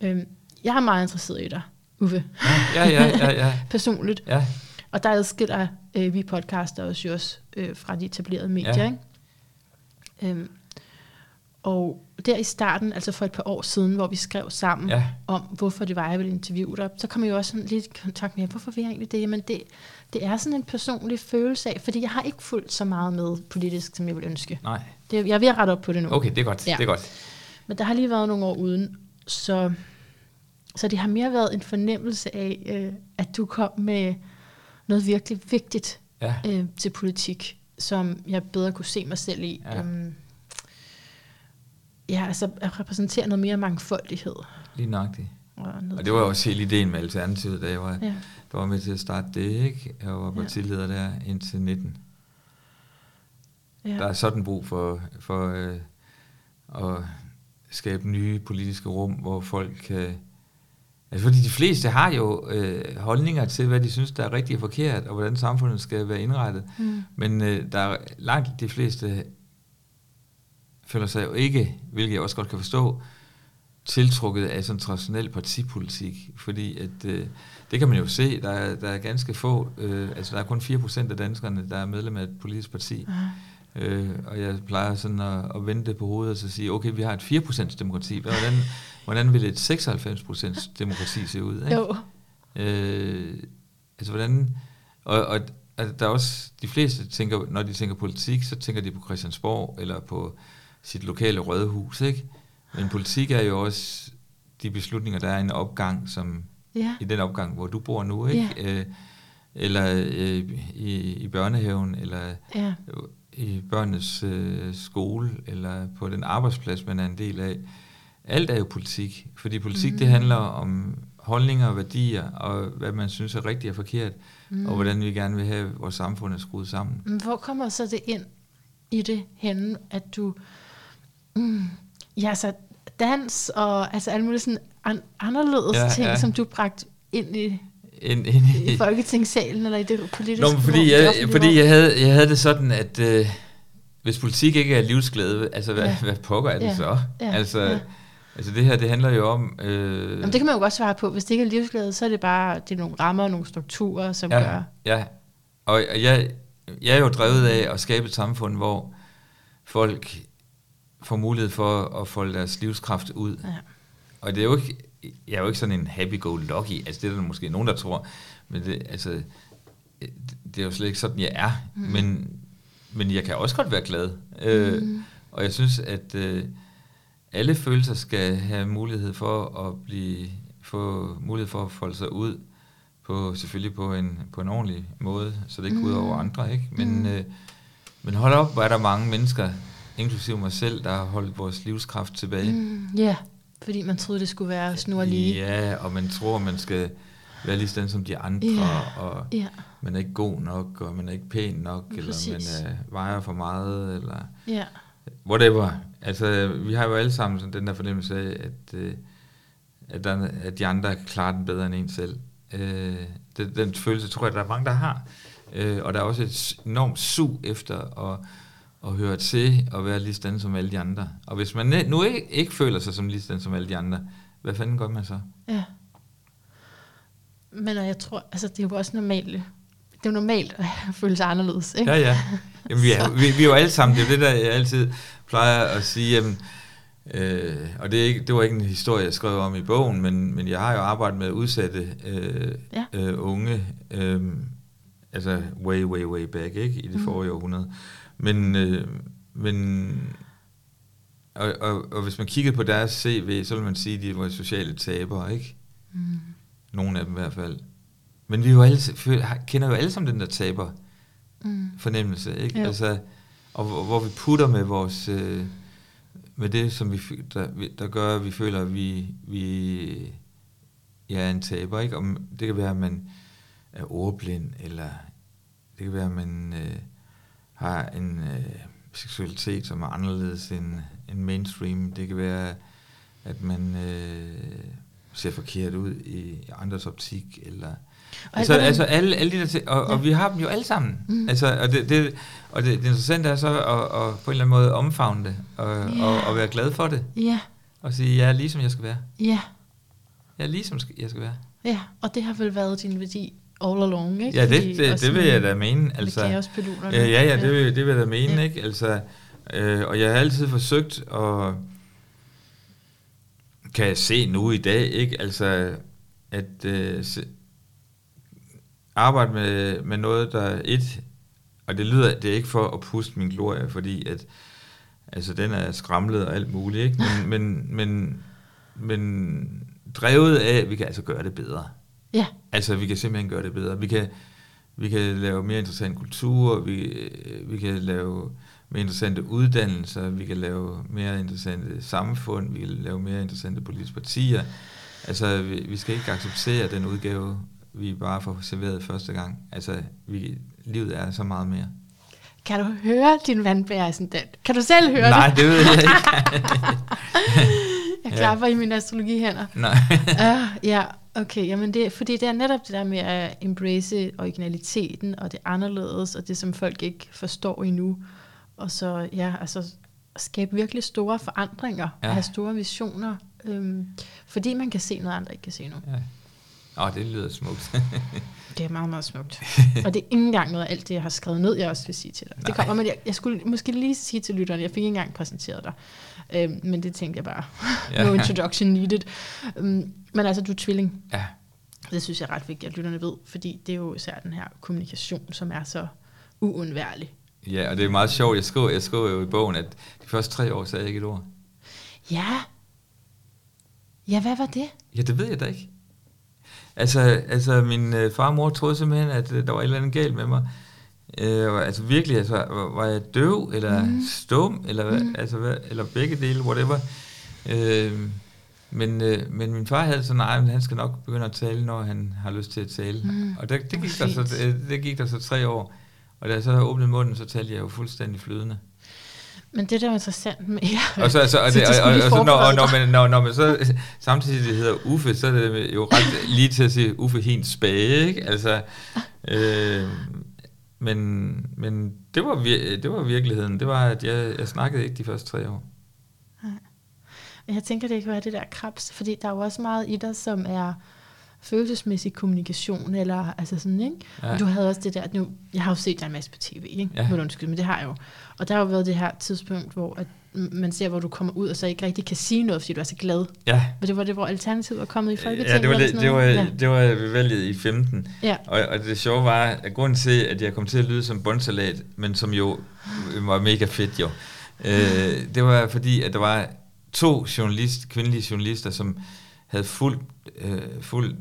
S1: Øhm, jeg er meget interesseret i dig, Uffe,
S2: ja, ja, ja, ja,
S1: personligt.
S2: ja.
S1: Og der adskiller øh, vi podcaster os jo også øh, fra de etablerede medier.
S2: Ja.
S1: Ikke? Øhm, og der i starten, altså for et par år siden, hvor vi skrev sammen
S2: Ja.
S1: om, hvorfor det var, jeg ville interviewe dig, så kom jeg jo også sådan lidt i kontakt med, hvorfor vil jeg egentlig det? Jamen det, det er sådan en personlig følelse af, fordi jeg har ikke fulgt så meget med politisk, som jeg ville ønske.
S2: Nej,
S1: Det, jeg er ved at rette op på det nu.
S2: okay, det er godt,
S1: Ja.
S2: det er godt.
S1: Men der har lige været nogle år uden, så, så det har mere været en fornemmelse af, øh, at du kom med noget virkelig vigtigt
S2: Ja,
S1: øh, til politik, som jeg bedre kunne se mig selv i.
S2: Ja.
S1: Øhm, ja, altså at repræsentere noget mere mangfoldighed.
S2: lige nøjagtigt.
S1: Og,
S2: Og det var jo også hele ideen med Alternativet, da jeg var,
S1: Ja.
S2: der var med til at starte det, ikke? Jeg var
S1: Ja.
S2: partileder der indtil 19.
S1: Ja.
S2: Der er sådan brug for, for øh, at skabe nye politiske rum, hvor folk kan... Altså, fordi de fleste har jo øh, holdninger til, hvad de synes, der er rigtigt og forkert, og hvordan samfundet skal være indrettet.
S1: Mm.
S2: Men øh, der er langt de fleste føler sig jo ikke, hvilket jeg også godt kan forstå, tiltrukket af sådan traditionel partipolitik, fordi at, øh, det kan man jo se, der er, der er ganske få, øh, altså der er kun 4% af danskerne, der er medlem af et politisk parti,
S1: Ja.
S2: øh, og jeg plejer sådan at, at vende det på hovedet og så sige, okay, vi har et 4% demokrati, hvordan, hvordan vil et 96% demokrati se ud? Ikke?
S1: Jo.
S2: Øh, altså hvordan... Og, og altså, der er også... De fleste tænker, når de tænker politik, så tænker de på Christiansborg, eller på sit lokale røde hus, ikke? Men politik er jo også de beslutninger, der er i en opgang, som
S1: Ja.
S2: i den opgang, hvor du bor nu, ikke? Øh, eller øh, i, i børnehaven, eller
S1: Ja.
S2: i børnenes øh, skole, eller på den arbejdsplads, man er en del af. Alt er jo politik, fordi politik mm. det handler om holdninger og værdier, og hvad man synes er rigtigt og forkert, mm. og hvordan vi gerne vil have, vores samfund er skruet sammen.
S1: Men hvor kommer så det ind i det henne, at du... Mm, ja, så dans og altså alle mulige sådan an, anderledes
S2: Ja,
S1: ting,
S2: ja.
S1: som du bragt ind i,
S2: En, en,
S1: i Folketingssalen eller i det politiske
S2: Nå, fordi,
S1: rum,
S2: jeg, fordi jeg, havde, jeg havde det sådan, at øh, hvis politik ikke er livsglæde, altså hvad, ja. Hvad pokker er det
S1: Ja.
S2: så?
S1: Ja.
S2: Altså,
S1: Ja.
S2: altså det her, det handler jo om... Øh,
S1: Jamen, det kan man jo godt svare på. Hvis det ikke er livsglæde, så er det bare det er nogle rammer og nogle strukturer, som
S2: ja,
S1: gør...
S2: Ja, og og jeg, jeg er jo drevet af at skabe et samfund, hvor folk får mulighed for at folde deres livskraft ud.
S1: Ja.
S2: Og det er jo ikke, jeg er jo ikke sådan en happy-go-lucky, altså det er der måske nogen, der tror, men det, altså, det er jo slet ikke sådan, jeg er, mm. men, men jeg kan også godt være glad. Øh,
S1: Mm.
S2: og jeg synes, at øh, alle følelser skal have mulighed for at blive, få mulighed for at folde sig ud, på, selvfølgelig på en, på en ordentlig måde, så det ikke går ud over andre, ikke? Men, øh, men hold op, hvor er der mange mennesker, inklusive mig selv, der har holdt vores livskraft tilbage.
S1: Mm, ja, fordi man troede, det skulle være snor lige.
S2: Ja, og man tror, man skal være lige sådan som de andre,
S1: Ja,
S2: og
S1: Ja,
S2: man er ikke god nok, og man er ikke pæn nok,
S1: Præcis.
S2: eller man øh, vejer for meget, eller
S1: ja.
S2: whatever. Altså, vi har jo alle sammen sådan den der fornemmelse af, at, øh, at, der, at de andre klarer den bedre end en selv. Øh, den, den følelse tror jeg, der er mange, der har. Øh, og der er også et enormt sug efter at, at høre til og være lige sådan som alle de andre. Og hvis man nu ikke, ikke føler sig som lige sådan som alle de andre, hvad fanden gør man så?
S1: Ja. Men jeg tror, altså det er jo også normalt, det er jo normalt at føle sig anderledes, ikke?
S2: Ja, ja. Jamen, vi, er, vi, vi er jo alle sammen, det er det, der jeg altid plejer at sige, jamen, øh, og det, er ikke, det var ikke en historie, jeg skrev om i bogen, men, men jeg har jo arbejdet med udsatte øh, ja. øh, unge, øh, altså way, way, way back, ikke, i det mm. forrige århundrede. Men, øh, men og, og, og hvis man kigger på deres CV, så vil man sige, at de var sociale tabere, ikke? Mm. Nogle af dem i hvert fald. Men vi jo alle, kender jo alle sammen den der taber mm. fornemmelse, ikke? Jo. Altså, og hvor, hvor vi putter med vores... Øh, med det, som vi, der, der gør, at vi føler, at vi, vi ja, er en taber, ikke? Om, det kan være, at man er ordblind, eller det kan være, at man øh, har en øh, seksualitet, som er anderledes end, end mainstream. Det kan være, at man øh, ser forkert ud i andres optik, eller Altså, altså alle, alle de der ting, og, ja. og vi har dem jo alle sammen. Mm. Altså, og det, det, og det, det interessante er så at, at, på en eller anden måde omfavne det, og, yeah. og, og være glad for det.
S1: Ja.
S2: Og sige, jeg er lige som jeg skal være.
S1: Ja.
S2: Jeg er lige som jeg skal være.
S1: Ja, og det har vel været din værdi all along, ikke?
S2: Ja, det, det, det, det vil jeg da mene. Altså,
S1: ja,
S2: ja, ja, ja, det, vil, det vil jeg da mene, ja. ikke? Altså, øh, og jeg har altid forsøgt at, kan jeg se nu i dag, ikke? Altså, at øh, arbejde med, med noget, der et, og det lyder, det er ikke for at puste min glorie, fordi at, altså den er skramlet og alt muligt, ikke? Men, men, men, men drevet af, at vi kan altså gøre det bedre.
S1: Ja.
S2: Altså, vi kan simpelthen gøre det bedre. Vi kan, vi kan lave mere interessant kultur, vi, vi kan lave mere interessante uddannelser, vi kan lave mere interessante samfund, vi kan lave mere interessante politiske partier. Altså, vi, vi skal ikke acceptere den udgave vi bare får serveret første gang. Altså, vi, livet er så meget mere.
S1: Kan du høre din den? Kan du selv høre
S2: Nej,
S1: det?
S2: det ved jeg ikke.
S1: jeg klapper ja. i mine astrologihænder.
S2: Nej.
S1: uh, ja, okay. Jamen det, fordi det er netop det der med at embrace originaliteten og det anderledes, og det som folk ikke forstår endnu. Og så, ja, altså skabe virkelig store forandringer, ja. have store visioner, øhm, fordi man kan se noget, andre ikke kan se nu. Ja.
S2: Åh, oh, det lyder smukt.
S1: det er meget, meget smukt. Og det er ikke engang noget af alt det, jeg har skrevet ned, jeg også vil sige til dig. Nej. Det kommer, men jeg, jeg skulle måske lige sige til lytterne, jeg fik ikke engang præsenteret dig. Øhm, men det tænkte jeg bare. Ja. no introduction needed. Øhm, men altså, du er tvilling.
S2: Ja.
S1: Det synes jeg er ret vigtigt, at lytterne ved, fordi det er jo især den her kommunikation, som er så uundværlig.
S2: Ja, og det er meget sjovt. Jeg skriver, jeg skriver jo i bogen, at de første tre år sagde jeg ikke et ord.
S1: Ja. Ja, hvad var det?
S2: Ja, det ved jeg da ikke. Altså, altså min øh, far og mor troede simpelthen, at øh, der var et eller andet galt med mig. Øh, altså virkelig, altså, var, var jeg døv, eller mm. stum, eller, mm. altså, hvad, eller begge dele, whatever. Øh, men, øh, men min far havde så nej, men han skal nok begynde at tale, når han har lyst til at tale. Mm. Og der, det, gik der så, det, det gik der så tre år. Og da jeg så åbnede munden, så talte jeg jo fuldstændig flydende.
S1: Men det, der er interessant med jer...
S2: Og, så, altså, og, det, og, og, og, så, når, og når, man, når, når man så samtidig hedder Uffe, så er det jo ret lige til at sige Uffe Hins Spage, ikke? Altså, øh, men, men det var, det var virkeligheden. Det var, at jeg, jeg snakkede ikke de første tre år.
S1: Nej. Jeg tænker, det kan være det der krabs, fordi der er jo også meget i dig, som er følelsesmæssig kommunikation, eller altså sådan, ikke? Ja. Og du havde også det der, nu, jeg har jo set dig en masse på tv, ikke? Ja. Undskyld, men det har jeg jo. Og der har jo været det her tidspunkt, hvor at man ser, hvor du kommer ud, og så ikke rigtig kan sige noget, fordi du er så glad.
S2: Ja.
S1: Men det var det, hvor Alternativet var kommet i Folketinget?
S2: Ja, det var, det, det, var, ja. det var valget i 15. Ja. Og, og det sjove var, at grunden til, at jeg kom til at lyde som bundsalat, men som jo var mega fedt jo, øh, det var fordi, at der var to journalist, kvindelige journalister, som havde fulgt, øh, fulgt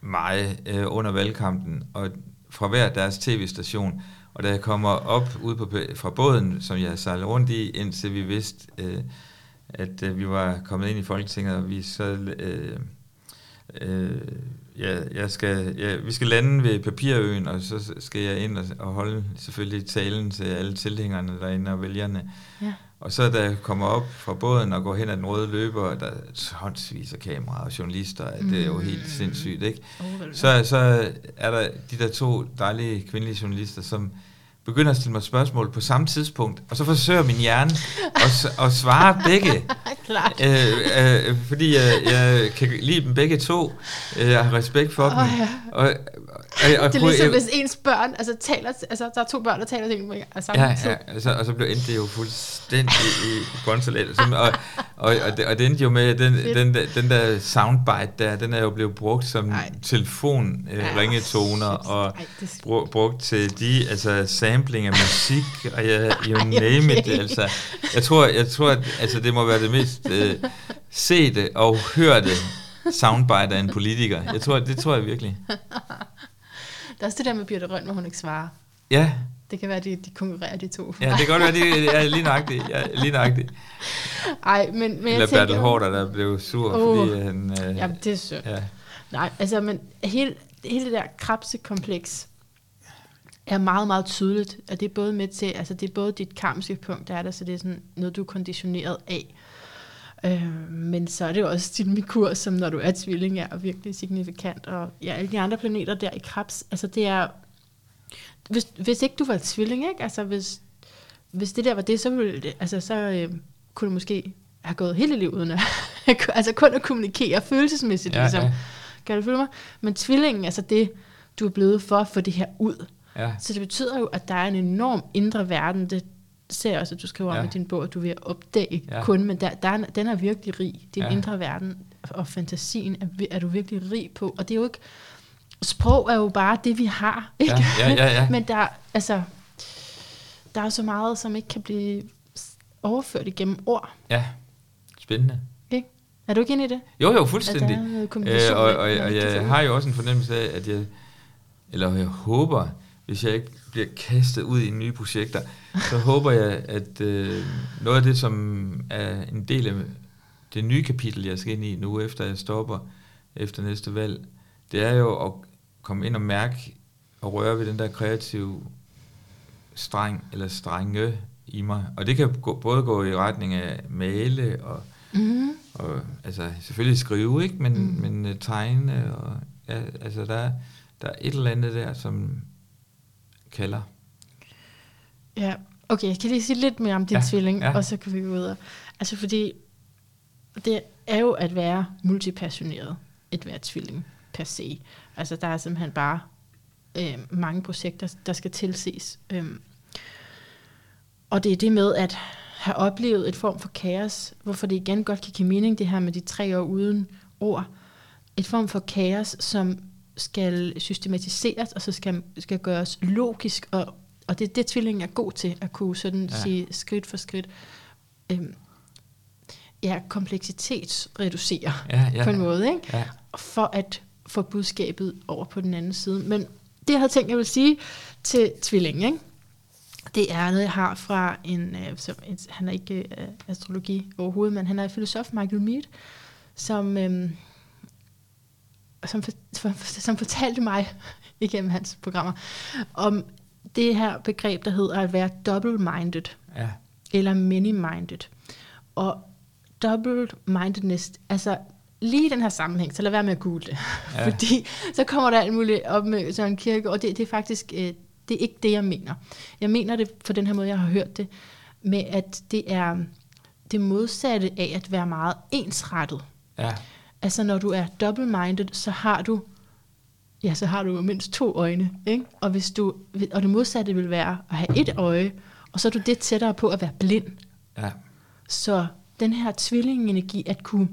S2: mig øh, under valgkampen, og fra hver deres tv-station. Og da jeg kommer op ud på, fra båden, som jeg sejlede rundt i, indtil vi vidste, øh, at øh, vi var kommet ind i Folketinget, og vi så... Øh, øh, ja, jeg skal, ja, vi skal lande ved Papirøen, og så skal jeg ind og, og holde selvfølgelig talen til alle tilhængerne derinde og vælgerne. Ja. Og så da jeg kommer op fra båden og går hen ad den røde løber, der er håndsvis af kameraer og journalister, mm. det er jo helt sindssygt, ikke?
S1: Oh,
S2: Så, så er der de der to dejlige kvindelige journalister, som begynder at stille mig spørgsmål på samme tidspunkt, og så forsøger min hjerne at, at svare begge.
S1: Klart.
S2: Øh, øh, fordi jeg, jeg kan lide dem begge to. Jeg har respekt for dem.
S1: Åh, ja.
S2: Og, og, og, og,
S1: Det er ligesom,
S2: jeg-
S1: hvis ens børn, altså taler, altså der er to børn, der taler til en af samme
S2: Ja, ja altså, og så blev endte det jo fuldstændig i bonsalat. Som- Og, og, og, det, og det endte jo med, den, den, der, den der soundbite der, den er jo blevet brugt som
S1: Ej.
S2: telefon øh, og
S1: det
S2: brugt til de, altså sampling af musik, og jeg, you name it, altså. Jeg tror, jeg tror at, altså, det må være det mest øh, sete og hørte soundbite af en politiker. Jeg tror, det tror jeg virkelig.
S1: Der er også det der med Birte Røn, hvor hun ikke svarer.
S2: Ja,
S1: Det kan være, at de, de konkurrerer, de to.
S2: ja det kan godt være, det er lige nøjagtigt. Ja, lige nøjagtigt.
S1: Ej, men, men jeg
S2: Eller
S1: tænker...
S2: Bertel Hårder, der blev sur,
S1: Åh.
S2: fordi han... Øh,
S1: Jamen, det er sødt.
S2: ja.
S1: Nej, altså, men hele, hele det der krabsekompleks er meget, meget tydeligt, og det er både med til, altså det er både dit karmiske punkt, der er der, så det er sådan noget, du er konditioneret af. Øh, men så er det jo også din mikur, som når du er tvilling, er virkelig signifikant, og ja, alle de andre planeter der i krebs, altså det er, hvis, hvis ikke du var tvilling, ikke? Altså hvis, hvis det der var det, så ville det, altså så øh, kunne du måske have gået hele livet uden at, altså kun at kommunikere følelsesmæssigt,
S2: Ja,
S1: ligesom.
S2: ja.
S1: Kan du følge mig? Men tvillingen, altså det, du er blevet for at få det her ud.
S2: Ja.
S1: Så det betyder jo, at der er en enorm indre verden. Det ser jeg også, at du skriver ja. om i din bog, at du at opdage ja. Kun, men der, der er, den er virkelig rig. Din ja. Indre verden og fantasien er, er du virkelig rig på. Og det er jo ikke... Sprog er jo bare det, vi har. Ikke?
S2: Ja, ja, ja, ja.
S1: men der, altså, der er så meget, som ikke kan blive overført igennem ord.
S2: ja. Spændende.
S1: Ikke? Er du ikke enig i det?
S2: Jo, jo, fuldstændig. Øh, og, og, og jeg
S1: få
S2: har jo også en fornemmelse af, at jeg, eller jeg håber, hvis jeg ikke bliver kastet ud i nye projekter, så håber jeg, at øh, noget af det, som er en del af det nye kapitel, jeg skal ind i nu, efter jeg stopper efter næste valg, det er jo at komme ind og mærke og røre ved den der kreative streng eller strenge i mig. Og det kan gå, både gå i retning af male og
S1: Mhm.
S2: og altså selvfølgelig skrive, ikke? Men,
S1: Mm.
S2: mm. men uh, tegne, og ja, altså der, er- der er et eller andet der, som kalder.
S1: Ja, okay, jeg kan lige sige lidt mere om din ja, tvilling, ja. og så kan vi gå videre. Altså fordi, det er jo at være multipassioneret, at være tvilling per se. Altså der er simpelthen bare øh, mange projekter, der skal tilses. Øhm, og det er det med at have oplevet et form for kaos, hvorfor det igen godt kan give mening, det her med de tre år uden ord. Et form for kaos, som skal systematiseres, og så skal, skal gøres logisk, og, og det er det, tvillingen er god til, at kunne sådan ja. Sige skridt for skridt. Øhm, ja, kompleksitetsreducere
S2: Ja, ja,
S1: på en måde, ikke?
S2: Ja,
S1: for at få budskabet over på den anden side. Men det, jeg havde tænkt, jeg vil sige til tvillingen, ikke? det er noget, jeg har fra en, øh, som, en han er ikke øh, astrologi overhovedet, men han er filosof, Michael Mead, som, øh, som, for, for, som fortalte mig igennem hans programmer, om det her begreb, der hedder at være double-minded,
S2: ja,
S1: eller many-minded. Og double-mindedness, altså lige i den her sammenhæng, så lad være med at google det. Ja. Fordi så kommer der alt muligt op med sådan en kirke, og det, det er faktisk, øh, det er ikke det, jeg mener. Jeg mener det på den her måde, jeg har hørt det, med at det er det modsatte af at være meget ensrettet.
S2: ja,
S1: Altså når du er double-minded, så har du ja, så har du mindst to øjne, ikke? Og hvis du og det modsatte vil være at have et øje, og så er du det tættere på at være blind.
S2: ja,
S1: Så den her tvillingenergi at kunne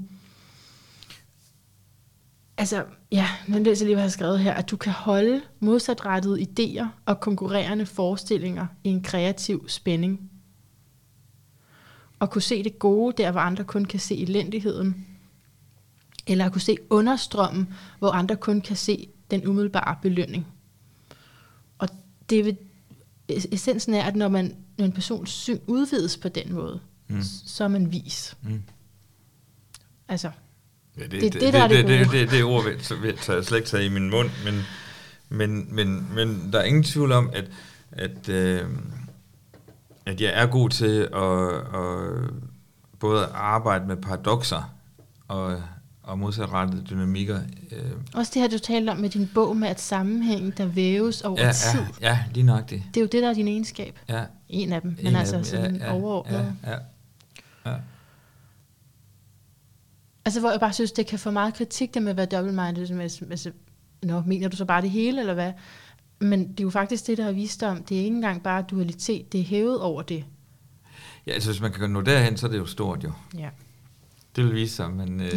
S1: Altså, ja, man læser lige, hvad jeg har skrevet her, at du kan holde modsatrettede idéer og konkurrerende forestillinger i en kreativ spænding. Og kunne se det gode der, hvor andre kun kan se elendigheden. Eller at kunne se understrømmen, hvor andre kun kan se den umiddelbare belønning. Og det vil, essensen er, at når, man, når en persons syn udvides på den måde, mm. Så er man vis.
S2: mm.
S1: Altså,
S2: Ja, det,
S1: Det er det, der er det
S2: det, det,
S1: gode.
S2: det, det ord vil, så vil, tager jeg slet ikke tage i min mund, men, men, men, men der er ingen tvivl om, at, at, øh, at jeg er god til at, at både arbejde med paradoxer og, og modsatrettede dynamikker. Øh,
S1: Også det her, du talte om med din bog, med at sammenhæng, der væves over
S2: ja,
S1: tid.
S2: ja, ja, lige nok det.
S1: Det er jo det, der er din egenskab.
S2: Ja,
S1: En af dem, men
S2: En
S1: altså
S2: dem,
S1: sådan
S2: ja, ja,
S1: overordnet.
S2: Ja, ja, ja.
S1: Altså, hvor jeg bare synes, det kan få meget kritik, det med at være double-minded. som Altså, altså, nå, mener du så bare det hele, eller hvad? Men det er jo faktisk det, der har vist om. Det er ikke engang bare dualitet, det er hævet over det.
S2: ja, altså hvis man kan nå derhen, så er det jo stort jo.
S1: Ja.
S2: Det vil vise sig, men øh,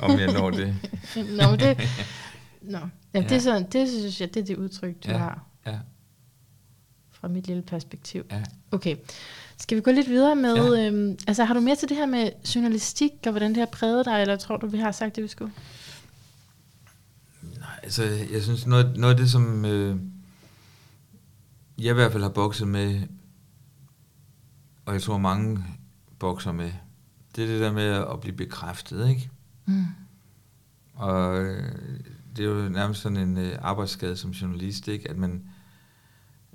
S2: om jeg når det.
S1: Nå, men det, nå. Jamen, ja. det, er sådan, det synes jeg, det er det udtryk, du
S2: Ja.
S1: har
S2: Ja,
S1: fra mit lille perspektiv.
S2: ja.
S1: Okay. Skal vi gå lidt videre med, ja. øhm, altså har du mere til det her med journalistik, og hvordan det har præget dig, eller tror du, vi har sagt det, vi skulle?
S2: Nej, altså, jeg synes, noget, noget af det, som øh, jeg i hvert fald har bokset med, og jeg tror mange bokser med, det er det der med at blive bekræftet, ikke?
S1: Mm.
S2: Og øh, det er jo nærmest sådan en øh, arbejdsskade som journalist, ikke? At man,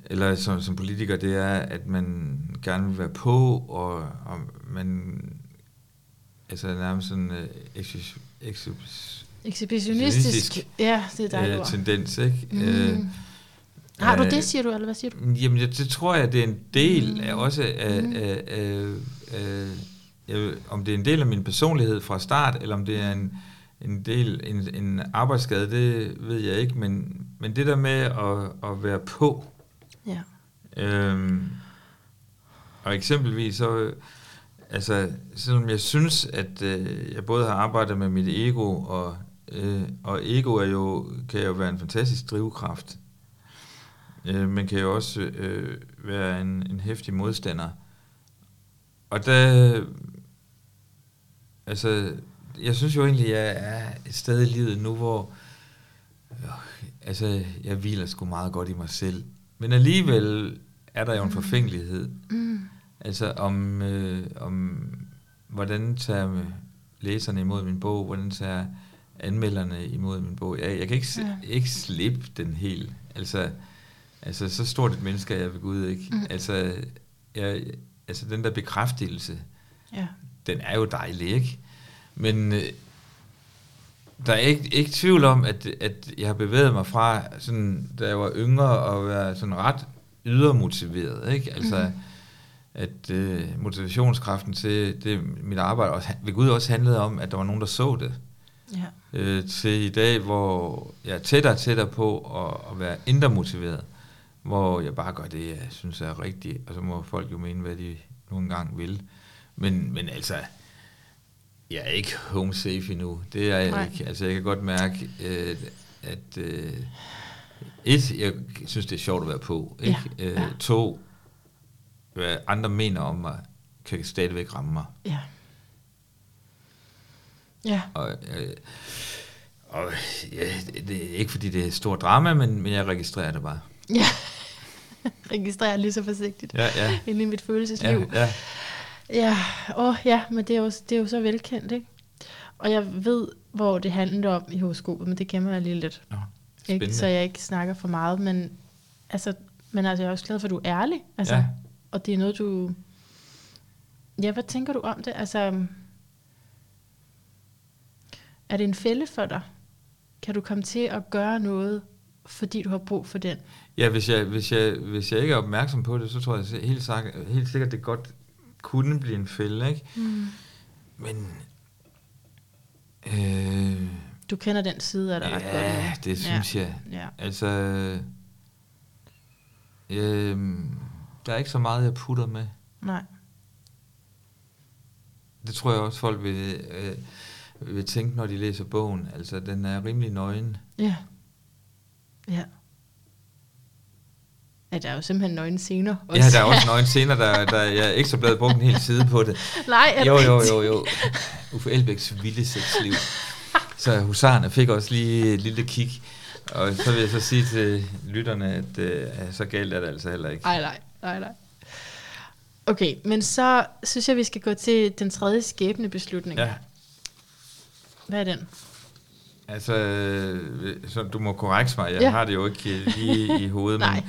S2: eller som, som politiker, det er, at man gerne vil være på, og, og man, altså nærmest sådan øh, exhibis.
S1: Ja, det er dejligt
S2: øh, tendens, ikke?
S1: Mm.
S2: Øh,
S1: Har du
S2: øh,
S1: det, siger du, eller hvad siger du?
S2: Jamen, det, det tror jeg, det er en del
S1: Mm.
S2: af også af,
S1: Mm.
S2: af, af, af, af, om det er en del af min personlighed fra start, eller om det er en, en del, en, en arbejdsskade, det ved jeg ikke, men, men det der med at, at være på,
S1: Ja.
S2: Øhm, og eksempelvis så, altså, selvom jeg synes, at øh, jeg både har arbejdet med mit ego, og, øh, og ego er jo, kan jo være en fantastisk drivkraft, øh, men kan jo også øh, være en, en hæftig modstander. Og der, altså, jeg synes jo egentlig, jeg er et sted i livet nu, hvor øh, altså, jeg hviler sgu meget godt i mig selv. Men alligevel er der jo en forfængelighed.
S1: Mm.
S2: Altså om, øh, om hvordan tager læserne imod min bog, hvordan tager anmelderne imod min bog. Jeg, jeg kan ikke,
S1: Ja.
S2: ikke slippe den helt. Altså, altså så stort et menneske er jeg ved Gud, ikke?
S1: Mm.
S2: Mm. Altså, jeg, altså den der bekræftelse,
S1: Ja.
S2: Den er jo dejlig, ikke? Men øh, der er ikke, ikke tvivl om, at, at jeg har bevæget mig fra, sådan, da jeg var yngre, og være sådan ret ydermotiveret, ikke? Altså, mm. at øh, motivationskraften til det, mit arbejde også, ved Gud også handlede om, at der var nogen, der så det.
S1: Ja.
S2: Øh, til i dag, hvor jeg er tættere og tættere på at, at være indre motiveret, hvor jeg bare gør det, jeg synes er rigtigt, og så må folk jo mene, hvad de nogle gange vil. Men, men altså, jeg er ikke home safe endnu. Det er jeg
S1: Nej.
S2: ikke. Altså, jeg kan godt mærke, øh, at øh, et, jeg synes, det er sjovt at være på. Ikke?
S1: Ja,
S2: Øh,
S1: ja.
S2: To, hvad andre mener om mig, kan stadigvæk ramme mig.
S1: Ja. Ja.
S2: Og, øh, og ja, det, er ikke fordi det er stort drama, men, men jeg registrerer det bare.
S1: Ja. Registrerer lige så forsigtigt
S2: Ja, ja.
S1: ind i mit følelsesliv.
S2: ja.
S1: Ja, åh ja, men det er, jo, det er jo så velkendt, ikke? Og jeg ved, hvor det handler om i horoskopet, men det gemmer jeg lige lidt.
S2: Nå,
S1: Ikke? Så jeg ikke snakker for meget, men altså, men altså, jeg er også glad for, at du er ærlig. Altså,
S2: Ja.
S1: Og det er noget, du... Ja, hvad tænker du om det? Altså, er det en fælde for dig? Kan du komme til at gøre noget, fordi du har brug for den?
S2: Ja, hvis jeg, hvis, jeg, hvis jeg ikke er opmærksom på det, så tror jeg helt, helt sikkert, det godt kunne blive en fælde, ikke?
S1: Mm.
S2: Men... Øh,
S1: Du kender den side af dig ret godt.
S2: ja, det synes jeg.
S1: Ja.
S2: Altså... Øh, der er ikke så meget, jeg putter med.
S1: Nej.
S2: Det tror jeg også, folk vil, øh, vil tænke, når de læser bogen. Altså, den er rimelig nøgen.
S1: Ja. Ja. Ja, der er jo simpelthen nøgne scener.
S2: Ja, der er også nøgen scener, der, der jeg er ikke så blevet brugt en hel side på det.
S1: Nej,
S2: Jo, jo, jo, jo. Uffe Elbæks vilde sexliv. Så husarerne fik også lige et lille kig. Og så vil jeg så sige til lytterne, at øh, så galt er det altså heller ikke.
S1: Nej, nej, nej, nej. Okay, men så synes jeg, vi skal gå til den tredje skæbnebeslutning.
S2: Ja,
S1: Hvad er den?
S2: Altså, øh, så du må korrekse mig, jeg
S1: Ja.
S2: har det jo ikke lige i hovedet, men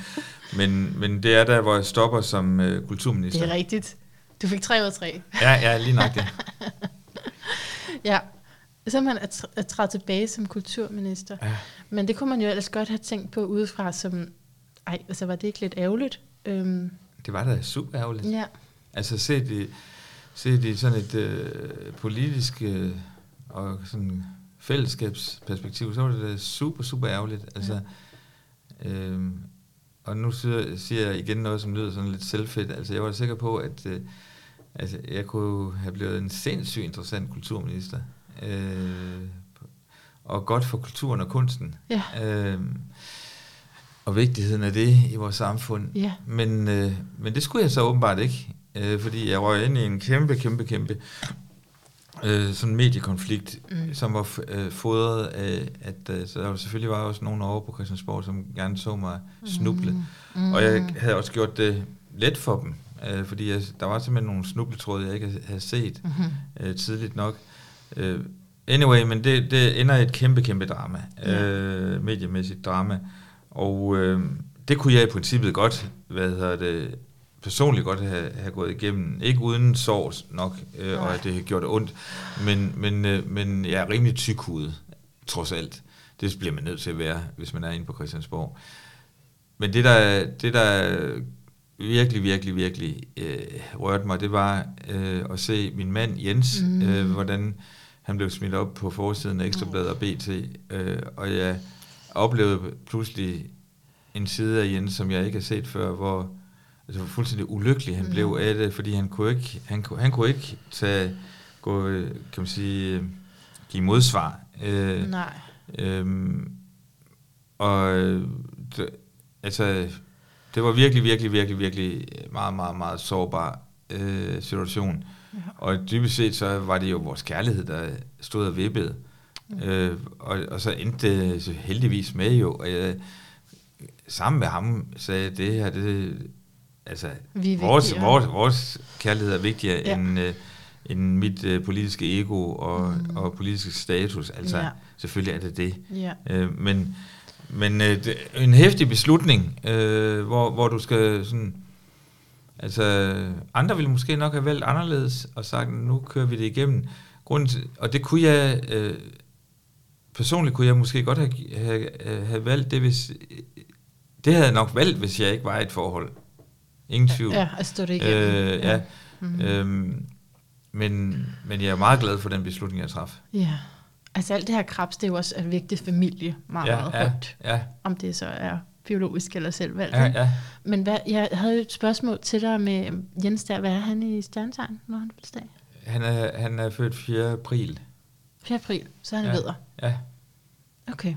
S2: Men, men det er der, hvor jeg stopper som øh, kulturminister.
S1: Det er rigtigt. Du fik tre ud af tre.
S2: Ja, ja, lige nok det.
S1: Ja, så man at, at træde tilbage som kulturminister.
S2: Ja.
S1: Men det kunne man jo ellers godt have tænkt på udefra som, ej, altså var det ikke lidt ærgerligt? Øhm,
S2: Det var da super ærgerligt.
S1: ja,
S2: Altså set i, set i sådan et øh, politisk øh, og sådan fællesskabsperspektiv, så var det da super, super ærgerligt. Altså, øh, og nu siger, siger jeg igen noget, som lyder sådan lidt selvfedt. Altså jeg var sikker på, at øh, altså, jeg kunne have blevet en sindssygt interessant kulturminister. Øh, og godt for kulturen og kunsten.
S1: ja,
S2: Øh, og vigtigheden af det i vores samfund.
S1: ja,
S2: Men, øh, men det skulle jeg så åbenbart ikke, øh, fordi jeg røg ind i en kæmpe, kæmpe, kæmpe øh, sådan mediekonflikt,
S1: Mm.
S2: mm. som var øh, fodret af, at øh, så der selvfølgelig var også nogen over på Christiansborg, som gerne så mig snuble. Mm.
S1: mm.
S2: Og jeg havde også gjort det let for dem, øh, fordi jeg, der var simpelthen nogle snubletråde, jeg ikke havde set
S1: Mm-hmm.
S2: øh, tidligt nok. Øh, anyway, men det, det ender i et kæmpe, kæmpe drama.
S1: Ja.
S2: Øh, mediemæssigt drama. Og øh, det kunne jeg i princippet godt, hvad hedder det, personligt godt have, have gået igennem. Ikke uden sovs nok, øh, og at det har gjort ondt. Men, men, øh, men jeg er rimelig tykhudet, trods alt. Det bliver man nødt til at være, hvis man er inde på Christiansborg. Men det der, det der virkelig, virkelig, virkelig øh, rørte mig, det var øh, at se min mand Jens,
S1: Mm.
S2: mm. øh, hvordan han blev smidt op på forsiden af Ekstrabladet og BT, øh, og jeg oplevede pludselig en side af Jens, som jeg ikke har set før, hvor altså, fuldstændig ulykkelig han
S1: Mm.
S2: blev af det, fordi han kunne ikke, han kunne, han kunne ikke tage, gå, kan man sige, give modsvar. Øh,
S1: Nej.
S2: Øhm, og det, altså, det var virkelig, virkelig, virkelig, virkelig meget, meget, meget sårbar øh, situation.
S1: Ja.
S2: Og dybest set så var det jo vores kærlighed, der stod og vippede.
S1: Mm.
S2: Øh, og, og så endte det så heldigvis med jo, og jeg sammen med ham sagde, det her, det, altså,
S1: Vi
S2: vores,
S1: vigtigere.
S2: vores, vores kærlighed er vigtigere
S1: Ja.
S2: end, øh, end mit øh, politiske ego og,
S1: Mm.
S2: og politiske status. Altså,
S1: Ja.
S2: selvfølgelig er det det.
S1: Ja.
S2: Øh, men men øh, det, en hæftig beslutning, øh, hvor, hvor du skal sådan... Altså, andre ville måske nok have valgt anderledes og sagt, nu kører vi det igennem. Grunden til, og det kunne jeg... Øh, personligt kunne jeg måske godt have, have, have valgt det, hvis... Det havde jeg nok valgt, hvis jeg ikke var i et forhold. Ingen tvivl.
S1: Ja, at stå det igennem.
S2: Øh, ja.
S1: Mhm.
S2: Øhm, men, men jeg er meget glad for den beslutning, jeg traf.
S1: Ja. Altså alt det her krebs, det er jo også en vigtig familie meget,
S2: ja,
S1: meget
S2: ja,
S1: højt.
S2: ja,
S1: Om det så er biologisk eller selvvalgt.
S2: ja, ja.
S1: Men hvad, jeg havde et spørgsmål til dig med øhm, Jens der. Hvad er han i stjernetegn, når han er dag?
S2: Han er, han er født 4. april.
S1: 4. april, så er han
S2: Ja.
S1: ja. vedder.
S2: Ja,
S1: Okay.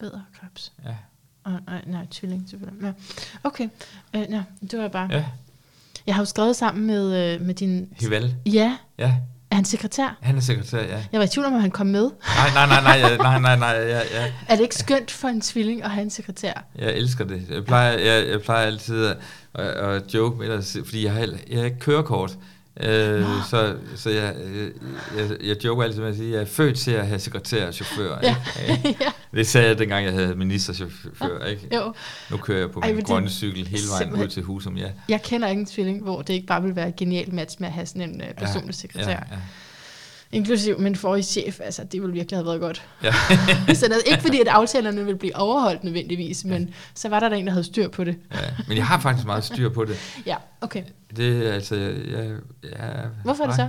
S1: Vedder krebs.
S2: ja,
S1: Og, nej, nej, tvilling selvfølgelig. Ja. Okay, øh, ja, det var bare...
S2: ja.
S1: Jeg har jo skrevet sammen med, øh, med din...
S2: Hival.
S1: Ja,
S2: Ja,
S1: er han sekretær?
S2: han er sekretær, ja.
S1: Jeg var i tvivl om, at han kom med.
S2: Nej, nej, nej, nej, nej, nej, nej, ja, ja.
S1: Er det ikke skønt for en tvilling at have en sekretær?
S2: Jeg elsker det. Jeg plejer, jeg, jeg plejer altid at, at, at joke med det, fordi jeg har, jeg har ikke kørekort. Øh,
S1: Nå.
S2: så så jeg, jeg, jeg, jeg joker altid med at sige, at jeg er født til at have sekretær og chauffør.
S1: Ja.
S2: Ikke?
S1: ja,
S2: Det sagde jeg, dengang jeg havde ministerchauffør. Ikke?
S1: jo.
S2: Nu kører jeg på
S1: Ej,
S2: min
S1: det-
S2: grønne cykel hele vejen
S1: simpelthen-
S2: ud til Husum, ja.
S1: Jeg kender ingen tvilling, hvor det ikke bare vil være et genialt match med at have sådan en øh, personlig sekretær.
S2: Ja, ja.
S1: Inklusiv min forrige chef, altså det ville virkelig have været godt.
S2: ja.
S1: så det er ikke fordi, at aftalerne ville blive overholdt nødvendigvis, men så var der der en, der havde styr på det.
S2: ja. Men jeg har faktisk meget styr på det.
S1: Ja, okay.
S2: Det er altså, jeg, jeg,
S1: Hvorfor er det så?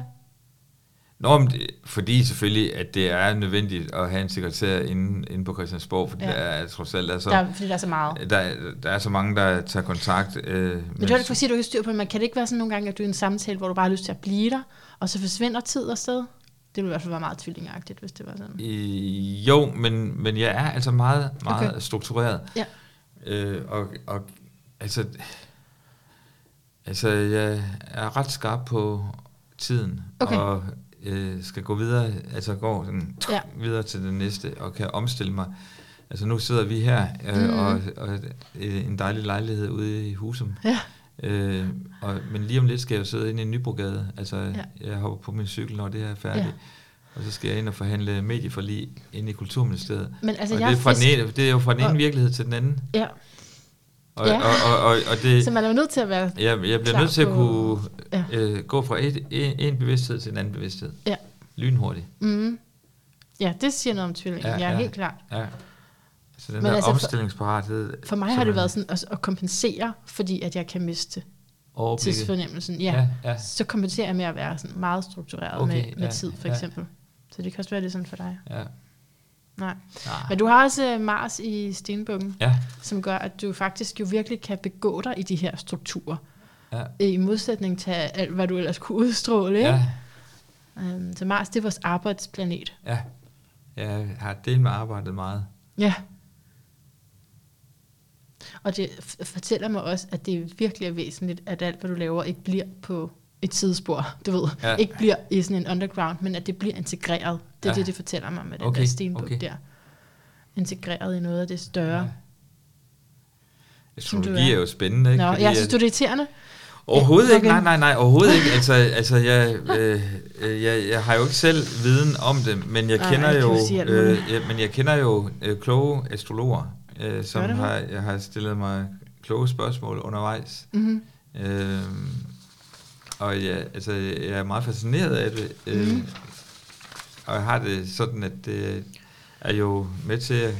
S2: Nå, men det, fordi selvfølgelig, at det er nødvendigt at have en sekretær inde, inde på Christiansborg, fordi
S1: Ja.
S2: ja. der er trods alt, altså,
S1: Der, er- fordi der er så meget.
S2: der, der er så mange, der tager kontakt. Øh,
S1: Men det det for at sige, at du ikke styr på det, men kan det ikke være sådan nogle gange, at du er i en samtale, hvor du bare har lyst til at blive der, og så forsvinder tid og sted? Det ville i hvert fald være meget tvillingagtigt, hvis det var sådan.
S2: I, jo, men, men jeg er altså meget, meget
S1: Okay.
S2: struktureret.
S1: Ja.
S2: Øh, og, og altså, altså, jeg er ret skarp på tiden,
S1: Okay.
S2: og øh, skal gå videre, altså gå sådan,
S1: Ja.
S2: videre til det næste, og kan omstille mig. Altså nu sidder vi her, øh,
S1: mm.
S2: og, og øh, en dejlig lejlighed ude i Husum.
S1: Ja.
S2: Øh, og, men lige om lidt skal jeg jo sidde inde i Nybrogade. Altså,
S1: Ja.
S2: ja. jeg hopper på min cykel, når det er færdigt.
S1: Ja.
S2: Og så skal jeg ind og forhandle medieforlig inde i Kulturministeriet.
S1: Men altså,
S2: og
S1: jeg
S2: det er, fra
S1: fisk-
S2: den ene, det er jo fra den ene
S1: Og-
S2: virkelighed til den anden.
S1: Ja.
S2: Og,
S1: Ja.
S2: og, og, og, og det,
S1: Så man er jo nødt til at være...
S2: jeg, jeg bliver
S1: klar
S2: nødt til at kunne
S1: Ja.
S2: øh, gå fra et, en, en bevidsthed til en anden bevidsthed.
S1: Ja.
S2: Lynhurtigt.
S1: Mm. Ja, det siger noget om tvillingen. Ja,
S2: Ja,
S1: ja,
S2: ja.
S1: helt klart.
S2: Ja. Så den
S1: Men
S2: der
S1: altså for-
S2: omstillingsparathed.
S1: For mig
S2: som
S1: har det været sådan at, at kompensere, fordi at jeg kan miste
S2: overblikket.
S1: tidsfornemmelsen. Ja.
S2: Ja, ja.
S1: Så kompenserer jeg med at være sådan meget struktureret
S2: Okay,
S1: med, med
S2: ja,
S1: tid, for
S2: ja.
S1: eksempel. Så det kan også være, det sådan for dig.
S2: ja.
S1: Nej.
S2: Nej.
S1: Men du har også øh, Mars i stenbukken,
S2: Ja,
S1: som gør, at du faktisk jo virkelig kan begå dig i de her strukturer.
S2: ja,
S1: I modsætning til alt, hvad du ellers kunne udstråle. Ikke?
S2: ja,
S1: Øhm, så Mars, det er vores arbejdsplanet.
S2: ja. Jeg har delt med arbejdet meget.
S1: Ja. Og det fortæller mig også, at det virkelig er væsentligt, at alt, hvad du laver, ikke bliver på et sidespor, du ved.
S2: Ja.
S1: Ikke bliver i sådan en underground, men at det bliver integreret. Det er
S2: Ja.
S1: det, det fortæller mig med den
S2: Okay,
S1: der stenbuk
S2: okay.
S1: der. Integreret i noget af det større.
S2: Ja. Astrologi er.
S1: er.
S2: jo spændende, ikke?
S1: Nå,
S2: Fordi
S1: jeg synes, du er irriterende.
S2: Overhovedet
S1: Ja,
S2: ikke,
S1: okay.
S2: nej, nej, nej, overhovedet ikke. Altså, altså jeg, øh, øh, jeg, jeg har jo ikke selv viden om det, men jeg kender
S1: jeg kan
S2: jo, øh, ja, men jeg kender jo øh, kloge astrologer, øh, som
S1: det?
S2: har, jeg har stillet mig kloge spørgsmål undervejs.
S1: Mm-hmm.
S2: Øh, og jeg, altså, jeg er meget fascineret af det, øh,
S1: Mhm.
S2: og jeg har det sådan, at det er jo med til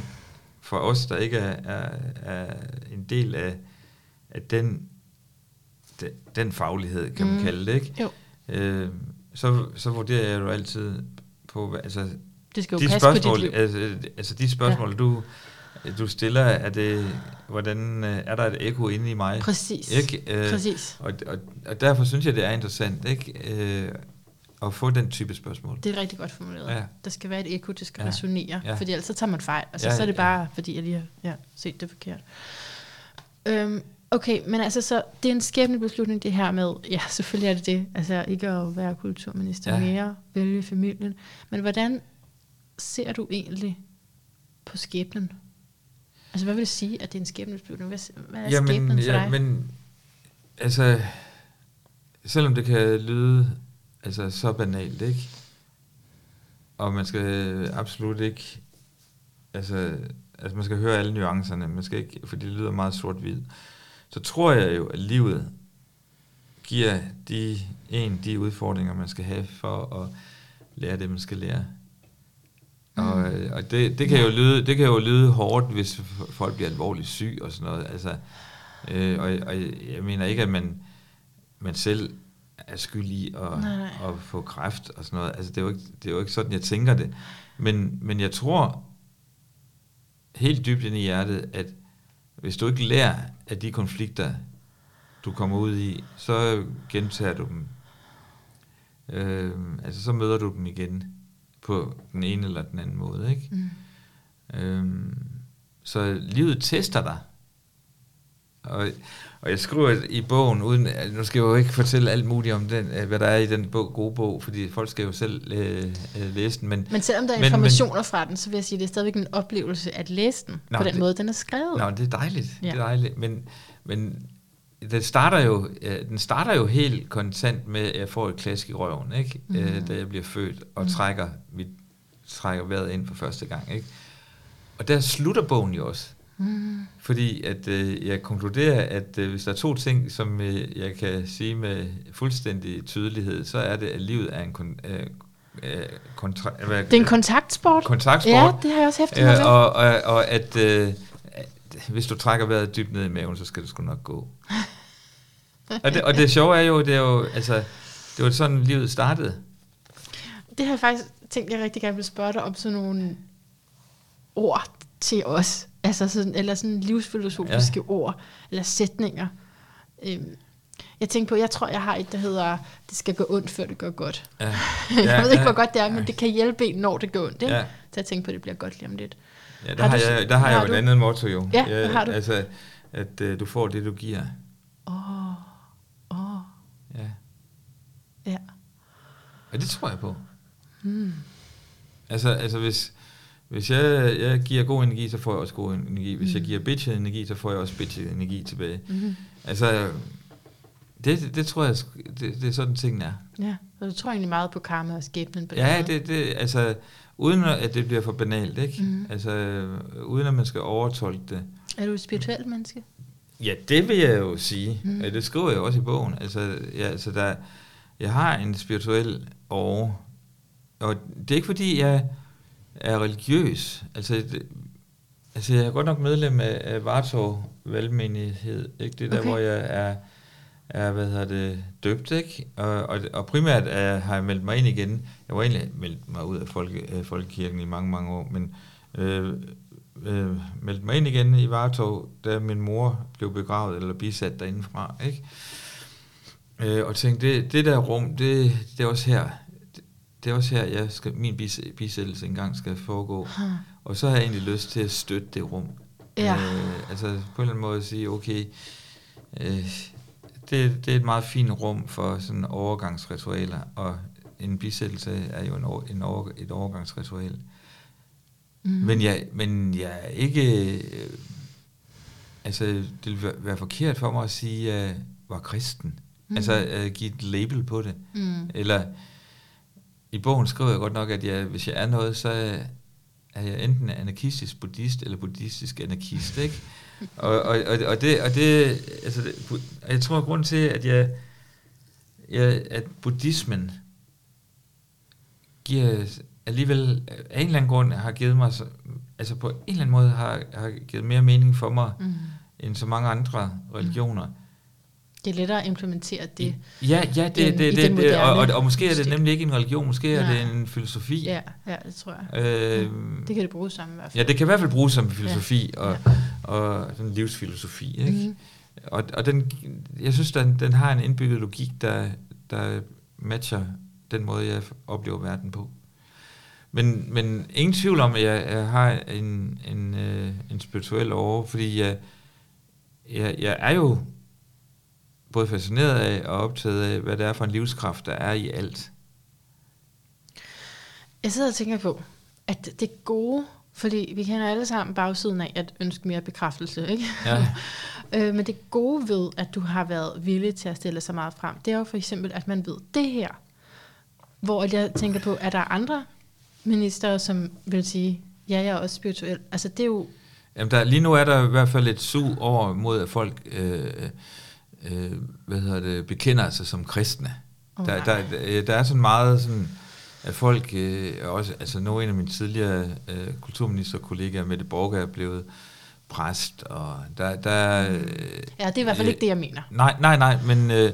S2: for os, der ikke er, er, er en del af, af den, den, den faglighed, kan man
S1: Mhm.
S2: kalde det, ikke?
S1: Jo.
S2: Øh, så, så vurderer jeg jo altid på, altså,
S1: Det skal jo
S2: de
S1: passe på
S2: spørgsmål,
S1: dit liv.
S2: altså, altså de spørgsmål, ja. du, du stiller, er det, hvordan, øh, er der et ekko inde i mig?
S1: Præcis.
S2: Ikke? Øh,
S1: Præcis.
S2: og, og, og derfor synes jeg, det er interessant ikke? Øh, at få den type spørgsmål.
S1: Det er rigtig godt formuleret.
S2: Ja.
S1: Ja. Der skal være et ekko, det skal
S2: Ja.
S1: ja. resonere,
S2: Ja.
S1: ja. fordi ellers så tager man fejl. Altså,
S2: Ja,
S1: ja, så er det
S2: ja.
S1: bare, fordi jeg lige har ja, set det forkert. Øhm, okay, men altså, så det er en skæbne beslutning, det her med, ja, selvfølgelig er det det, altså ikke at være kulturminister
S2: Ja.
S1: ja. mere, vælge familien, men hvordan ser du egentlig på skæbnen? Altså, hvad vil det sige, at det er en skæbnebeslutning? Hvad, hvad er
S2: Jamen,
S1: skæbnen for
S2: ja,
S1: dig?
S2: men altså, selvom det kan lyde altså, så banalt, ikke? Og man skal absolut ikke, altså, altså man skal høre alle nuancerne, man skal ikke, fordi det lyder meget sort-hvid, så tror jeg jo, at livet giver de, en de udfordringer, man skal have for at lære det, man skal lære. Og,
S1: Mm.
S2: øh, og det, det, kan jo lyde, det kan jo lyde hårdt, hvis folk bliver alvorligt syg og sådan noget. Altså, øh, og, og jeg mener ikke, at man, man selv er skyld i at,
S1: nej.
S2: at få kræft og sådan noget. Altså, det, er jo ikke, det er jo ikke sådan, jeg tænker det. Men, men jeg tror helt dybt ind i hjertet, at hvis du ikke lærer af de konflikter, du kommer ud i, så gentager du dem. Øh, altså, så møder du dem igen på den ene eller den anden måde, ikke?
S1: Mm.
S2: Øhm, så livet tester dig. Og, og jeg skriver i bogen, uden, nu skal jeg jo ikke fortælle alt muligt om den, øh, hvad der er i den bog, gode bog, fordi folk skal jo selv øh, øh, læse den. Men,
S1: Men selvom der er
S2: Men-
S1: informationer men, fra den, så vil jeg sige, at det er stadigvæk en oplevelse at læse den
S2: Nå,
S1: på den
S2: det-
S1: måde, den er skrevet.
S2: Nå, det er dejligt. Ja.
S1: Ja.
S2: Det er dejligt. Men, men den starter jo, øh, den starter jo helt kontant med, at jeg får et klask i røven, ikke? Mm.
S1: Mhm.
S2: Øh, da jeg bliver født, og
S1: Mhm.
S2: trækker, mit, trækker vejret ind for første gang. Ikke? Og der slutter bogen jo også.
S1: Mm.
S2: Fordi at øh, jeg konkluderer, at øh, hvis der er to ting, som øh, jeg kan sige med fuldstændig tydelighed, så er det, at livet er en kon, øh, øh, kontra,
S1: Det er en kontaktsport.
S2: kontaktsport.
S1: Ja, det har jeg også hæftet mig
S2: Øh,
S1: ved.
S2: og, og, og at, øh, hvis du trækker vejret dybt ned i maven, så skal det sgu nok gå. og, det, og det sjove er jo, det er jo, altså, det var sådan, livet startede.
S1: Det har jeg faktisk tænkt, jeg rigtig gerne vil spørge dig om sådan nogle ord til os. Altså sådan, eller sådan livsfilosofiske ja. ord, eller sætninger. Øhm, jeg tænker på, jeg tror, jeg har et, der hedder, det skal gå ondt, før det går godt.
S2: Ja,
S1: jeg ved ikke,
S2: ja,
S1: hvor godt det er, men det kan hjælpe en, når det går ondt. Ikke?
S2: Ja.
S1: Ja. Så jeg tænker på, at det bliver godt lige om lidt.
S2: Ja, der
S1: Har
S2: har, jeg, der har
S1: har
S2: jeg jo et andet motto jo.
S1: Ja, hvad har du?
S2: Altså, at øh, du får det, du giver.
S1: Åh, oh, åh, oh,
S2: Ja.
S1: ja.
S2: Og det tror jeg på.
S1: Hmm.
S2: Altså, altså hvis, hvis jeg, jeg giver god energi, så får jeg også god energi. Hvis mm. jeg
S1: Mm.
S2: giver bitchet energi, så får jeg også bitchet energi tilbage.
S1: Mm-hmm.
S2: Altså, det, det, det tror jeg, det, det er sådan tingene er.
S1: Ja, så du tror egentlig meget på karma og skæbnen på den
S2: Ja, det, det, altså, uden at det bliver for banalt, ikke?
S1: Mhm.
S2: Altså, uden at man skal overtolke det.
S1: Er du et spirituelt menneske?
S2: Ja, det vil jeg jo sige. Mm. Det skriver jeg også i bogen. Altså, ja, altså der, jeg har en spirituel over. Og det er ikke fordi, jeg er religiøs. Altså, det, altså jeg er godt nok medlem af, af Vartov valgmenighed. Ikke? Det er okay. der, hvor jeg er, er hvad hedder det, døbt. Ikke? Og, og, og primært er, har jeg meldt mig ind igen. Jeg var egentlig meldt mig ud af folke, folkekirken i mange, mange år, men øh, øh, meldte mig ind igen i Vartov, da min mor blev begravet eller bisat derindefra. Ikke? Øh, og tænkte, det, det der rum, det, det er også her, det, det er også her, jeg skal, min bis, bisættelse engang skal foregå. Hmm. Og så har jeg egentlig lyst til at støtte det rum. Ja. Øh, altså på en eller anden måde at sige, okay, øh, det, det er et meget fint rum for sådan overgangsritualer, og en bisættelse er jo en, over, en over, et overgangsritual. Mm. Men, jeg, men jeg er ikke... Øh, altså, det vil være forkert for mig at sige, at jeg var kristen. Mm. Altså, at give et label på det. Mm. Eller, i bogen skriver jeg godt nok, at jeg, hvis jeg er noget, så er jeg enten anarkistisk buddhist, eller buddhistisk anarkist, ikke? Og, og, og, og, det, og det, altså, det, jeg tror, at grunden til, at jeg, jeg at buddhismen giver alligevel af en eller anden grund har givet mig, altså på en eller anden måde har, har givet mere mening for mig, mm. end så mange andre religioner. Mm.
S1: Det er lettere at implementere det.
S2: Ja, ja det, det, det, det, det og, og, og måske er det nemlig ikke en religion, måske er det en filosofi.
S1: Ja, ja det tror jeg. Øh, ja, det kan det bruges som i hvert fald.
S2: Ja, det kan i hvert fald bruges som filosofi ja. og, ja. Og sådan livsfilosofi. Ikke? Mm. Og, og den, jeg synes, den, den har en indbygget logik, der, der matcher den måde, jeg oplever verden på. Men, men ingen tvivl om, at jeg, jeg har en, en, øh, en spirituel over, fordi jeg, jeg, jeg er jo både fascineret af og optaget af, hvad det er for en livskraft, der er i alt.
S1: Jeg sidder og tænker på, at det gode, fordi vi kender alle sammen bagsiden af at ønske mere bekræftelse, ikke? Ja. øh, men det gode ved, at du har været villig til at stille så meget frem, det er jo for eksempel, at man ved det her. Hvor jeg tænker på, at der er andre minister, som vil sige, ja, jeg er også spirituel. Altså det er jo...
S2: Jamen der, lige nu er der i hvert fald et sug over mod, at folk øh, øh, hvad hedder det, bekender sig som kristne. Oh, der, der, der, der er sådan meget sådan, at folk, øh, også, altså nogle af mine tidligere øh, kulturministerkollegaer, Mette Borg, er blevet præst, og der... der
S1: mm. ja, det er i hvert fald øh, ikke det, jeg mener.
S2: Nej, nej, nej, men... Øh,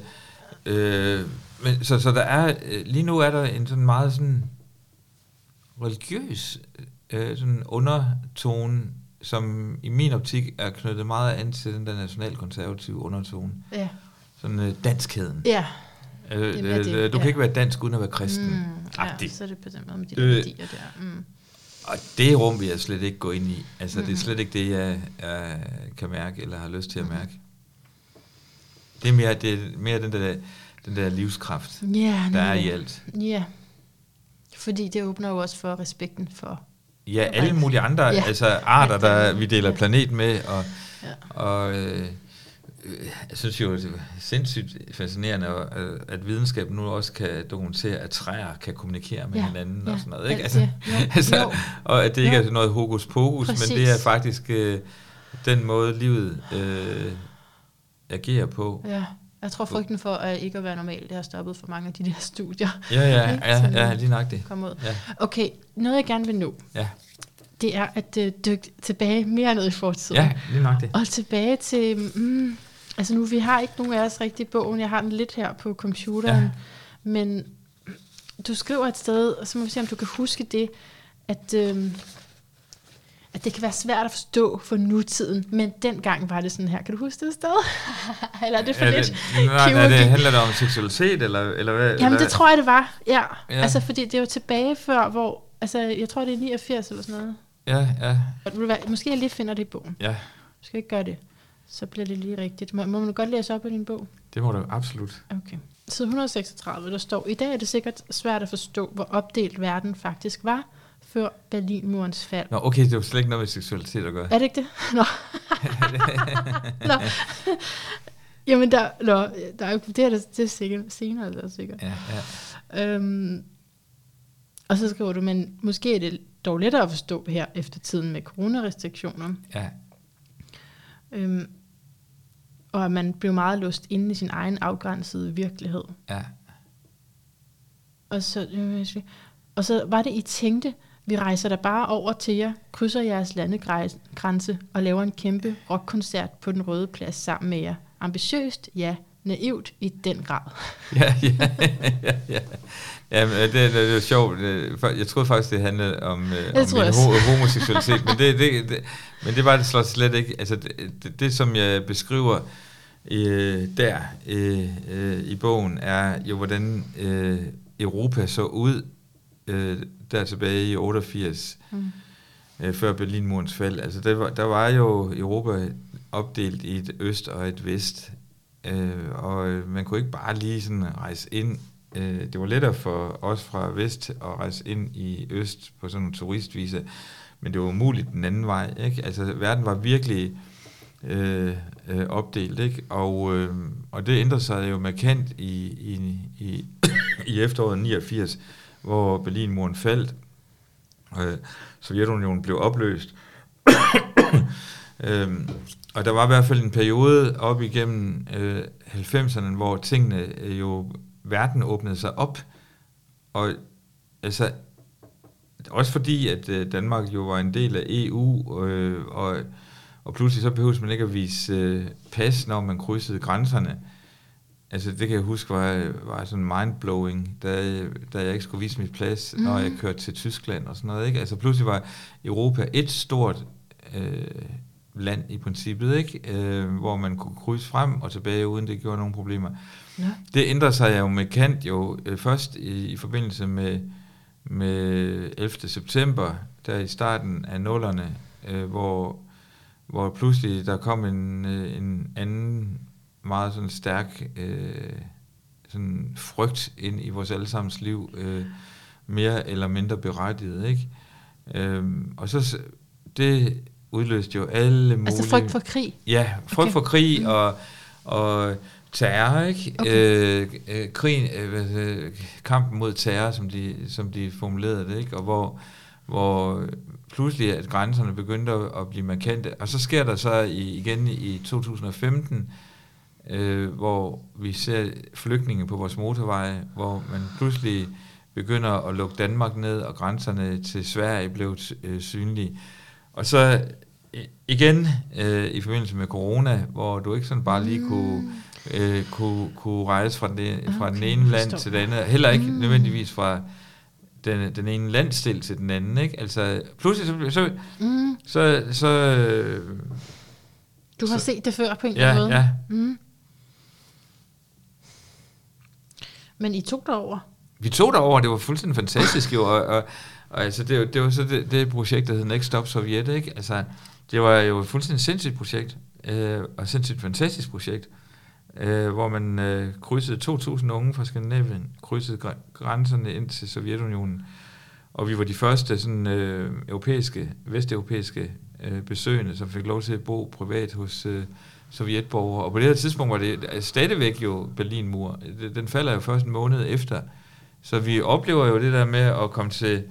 S2: øh, men så, så der er, øh, lige nu er der en sådan meget sådan religiøs øh, sådan undertone, som i min optik er knyttet meget an til den der nationalkonservative undertone. Ja. Sådan øh, danskheden. Ja. Øh, det øh, det, du ja. kan ikke være dansk uden at være kristen. Mm,
S1: ja, så er det på den måde med de øh, værdier der. Mm.
S2: Og det rum vil jeg slet ikke gå ind i. Altså, mm-hmm. det er slet ikke det, jeg, jeg kan mærke, eller har lyst til at mærke. Det er mere, det er mere den, der, den der livskraft, yeah, der er i alt.
S1: Ja, fordi det åbner jo også for respekten for...
S2: Ja, alle mulige andre ja. altså arter, der vi deler planet med, og, ja. og øh, jeg synes jo, det er sindssygt fascinerende, at videnskaben nu også kan dokumentere, at træer kan kommunikere med ja. hinanden ja. og sådan noget. Ikke? Altså, ja. altså, og at det ikke jo. er noget hokus pokus, Præcis. men det er faktisk øh, den måde, livet øh, agerer på.
S1: Ja. Jeg tror frygten for at ikke at være normal, det har stoppet for mange af de der studier.
S2: Ja, ja, ja, ja lige nok det.
S1: Kom ud. Ja. Okay, noget jeg gerne vil nå, ja. det er at uh, dykke tilbage mere ned i fortiden.
S2: Ja, lige nok det.
S1: Og tilbage til, mm, altså nu, vi har ikke nogen af os rigtig bogen, jeg har den lidt her på computeren, ja. men du skriver et sted, og så må vi se, om du kan huske det, at... Øh, at det kan være svært at forstå for nutiden, men dengang var det sådan her. Kan du huske det sted? eller er det for lidt
S2: det, nej, nej, det handler det om seksualitet, eller, eller hvad?
S1: Jamen, eller? det tror jeg, det var, ja. ja. Altså, fordi det er jo tilbage før, hvor, altså, jeg tror, det er 89 eller sådan noget.
S2: Ja, ja.
S1: Måske jeg lige finder det i bogen.
S2: Ja.
S1: Du skal ikke gøre det. Så bliver det lige rigtigt. Må, må man godt læse op i din bog?
S2: Det må du absolut.
S1: Okay. Side 136, der står, i dag er det sikkert svært at forstå, hvor opdelt verden faktisk var, før Berlinmurens fald.
S2: Nå, okay, det var slet ikke noget med seksualitet at gøre.
S1: Er det ikke det? Nå. nå. Jamen, der, nå, der er, det er det, er sikkert, senere, er sikkert. Ja, ja. Øhm, og så skriver du, men måske er det dog lettere at forstå her efter tiden med coronarestriktioner. Ja. Øhm, og at man blev meget låst inde i sin egen afgrænsede virkelighed.
S2: Ja.
S1: Og så, øh, og så var det, I tænkte, vi rejser da bare over til jer, krydser jeres landegrænse og laver en kæmpe rockkoncert på den røde plads sammen med jer. Ambitiøst, ja. Naivt i den grad.
S2: ja, ja, ja, ja. Jamen, det, det, det er sjovt. Jeg troede faktisk, det handlede om, øh, om min ho- homoseksualitet, men det, det, det, men det var det slet ikke. Altså, det, det, det som jeg beskriver øh, der øh, øh, i bogen, er jo, hvordan øh, Europa så ud øh, der tilbage i 88, mm. øh, før Berlinmurens fald. Altså, der var, der var jo Europa opdelt i et øst og et vest, øh, og man kunne ikke bare lige sådan rejse ind. Øh, det var lettere for os fra vest at rejse ind i øst på sådan en turistvise, men det var umuligt den anden vej. Ikke? Altså, verden var virkelig øh, øh, opdelt, ikke? Og, øh, og det ændrede sig jo markant i, i, i, i efteråret 89, hvor Berlinmuren faldt, øh, Sovjetunionen blev opløst. øhm, og der var i hvert fald en periode op igennem øh, 90'erne, hvor tingene øh, jo, verden åbnede sig op, og altså, også fordi, at øh, Danmark jo var en del af EU, øh, og, og pludselig så behøves man ikke at vise øh, pas, når man krydsede grænserne. Altså det kan jeg huske var, var sådan mindblowing, da, da jeg ikke skulle vise mit plads, mm. når jeg kørte til Tyskland og sådan noget. Ikke? Altså pludselig var Europa et stort øh, land i princippet, ikke? Øh, hvor man kunne krydse frem og tilbage, uden det gjorde nogen problemer. Ja. Det ændrer sig jo med kant jo øh, først i, i forbindelse med, med 11. september, der i starten af nullerne, øh, hvor, hvor pludselig der kom en, øh, en anden meget sådan stærk øh, sådan frygt ind i vores allesammens liv, øh, mere eller mindre berettiget, ikke? Øh, og så det udløste jo alle mulige...
S1: Altså frygt for krig?
S2: Ja, frygt okay. for krig mm. og, og terror, ikke? Okay. Øh, øh, krigen, øh, kampen mod terror, som de, som de formulerede det, ikke? Og hvor, hvor pludselig at grænserne begyndte at, at blive markante. Og så sker der så i, igen i 2015, øh, hvor vi ser flygtninge på vores motorveje, hvor man pludselig begynder at lukke Danmark ned, og grænserne til Sverige blev øh, synlige. Og så igen øh, i forbindelse med corona, hvor du ikke sådan bare lige kunne, øh, kunne, kunne rejse fra, den, fra okay, den ene land til den anden, heller ikke mm. nødvendigvis fra den, den ene landstil til den anden, ikke? Altså, pludselig så, så, mm. så, så øh,
S1: Du har
S2: så,
S1: set det før på en
S2: ja,
S1: måde?
S2: Ja,
S1: mm. Men I tog derover?
S2: Vi tog derover, det var fuldstændig fantastisk jo, og, og, og altså, det, det var så det, det projekt, der hed Next Stop Sovjet, ikke? Altså, det var jo et fuldstændig sindssygt projekt, øh, og et sindssygt fantastisk projekt, øh, hvor man øh, krydsede 2.000 unge fra Skandinavien, krydsede gr- grænserne ind til Sovjetunionen, og vi var de første sådan, øh, europæiske, vesteuropæiske øh, besøgende, som fik lov til at bo privat hos øh, sovjetborgere. Og på det her tidspunkt var det øh, stadigvæk jo Berlinmur. Den falder jo først en måned efter. Så vi oplever jo det der med at komme til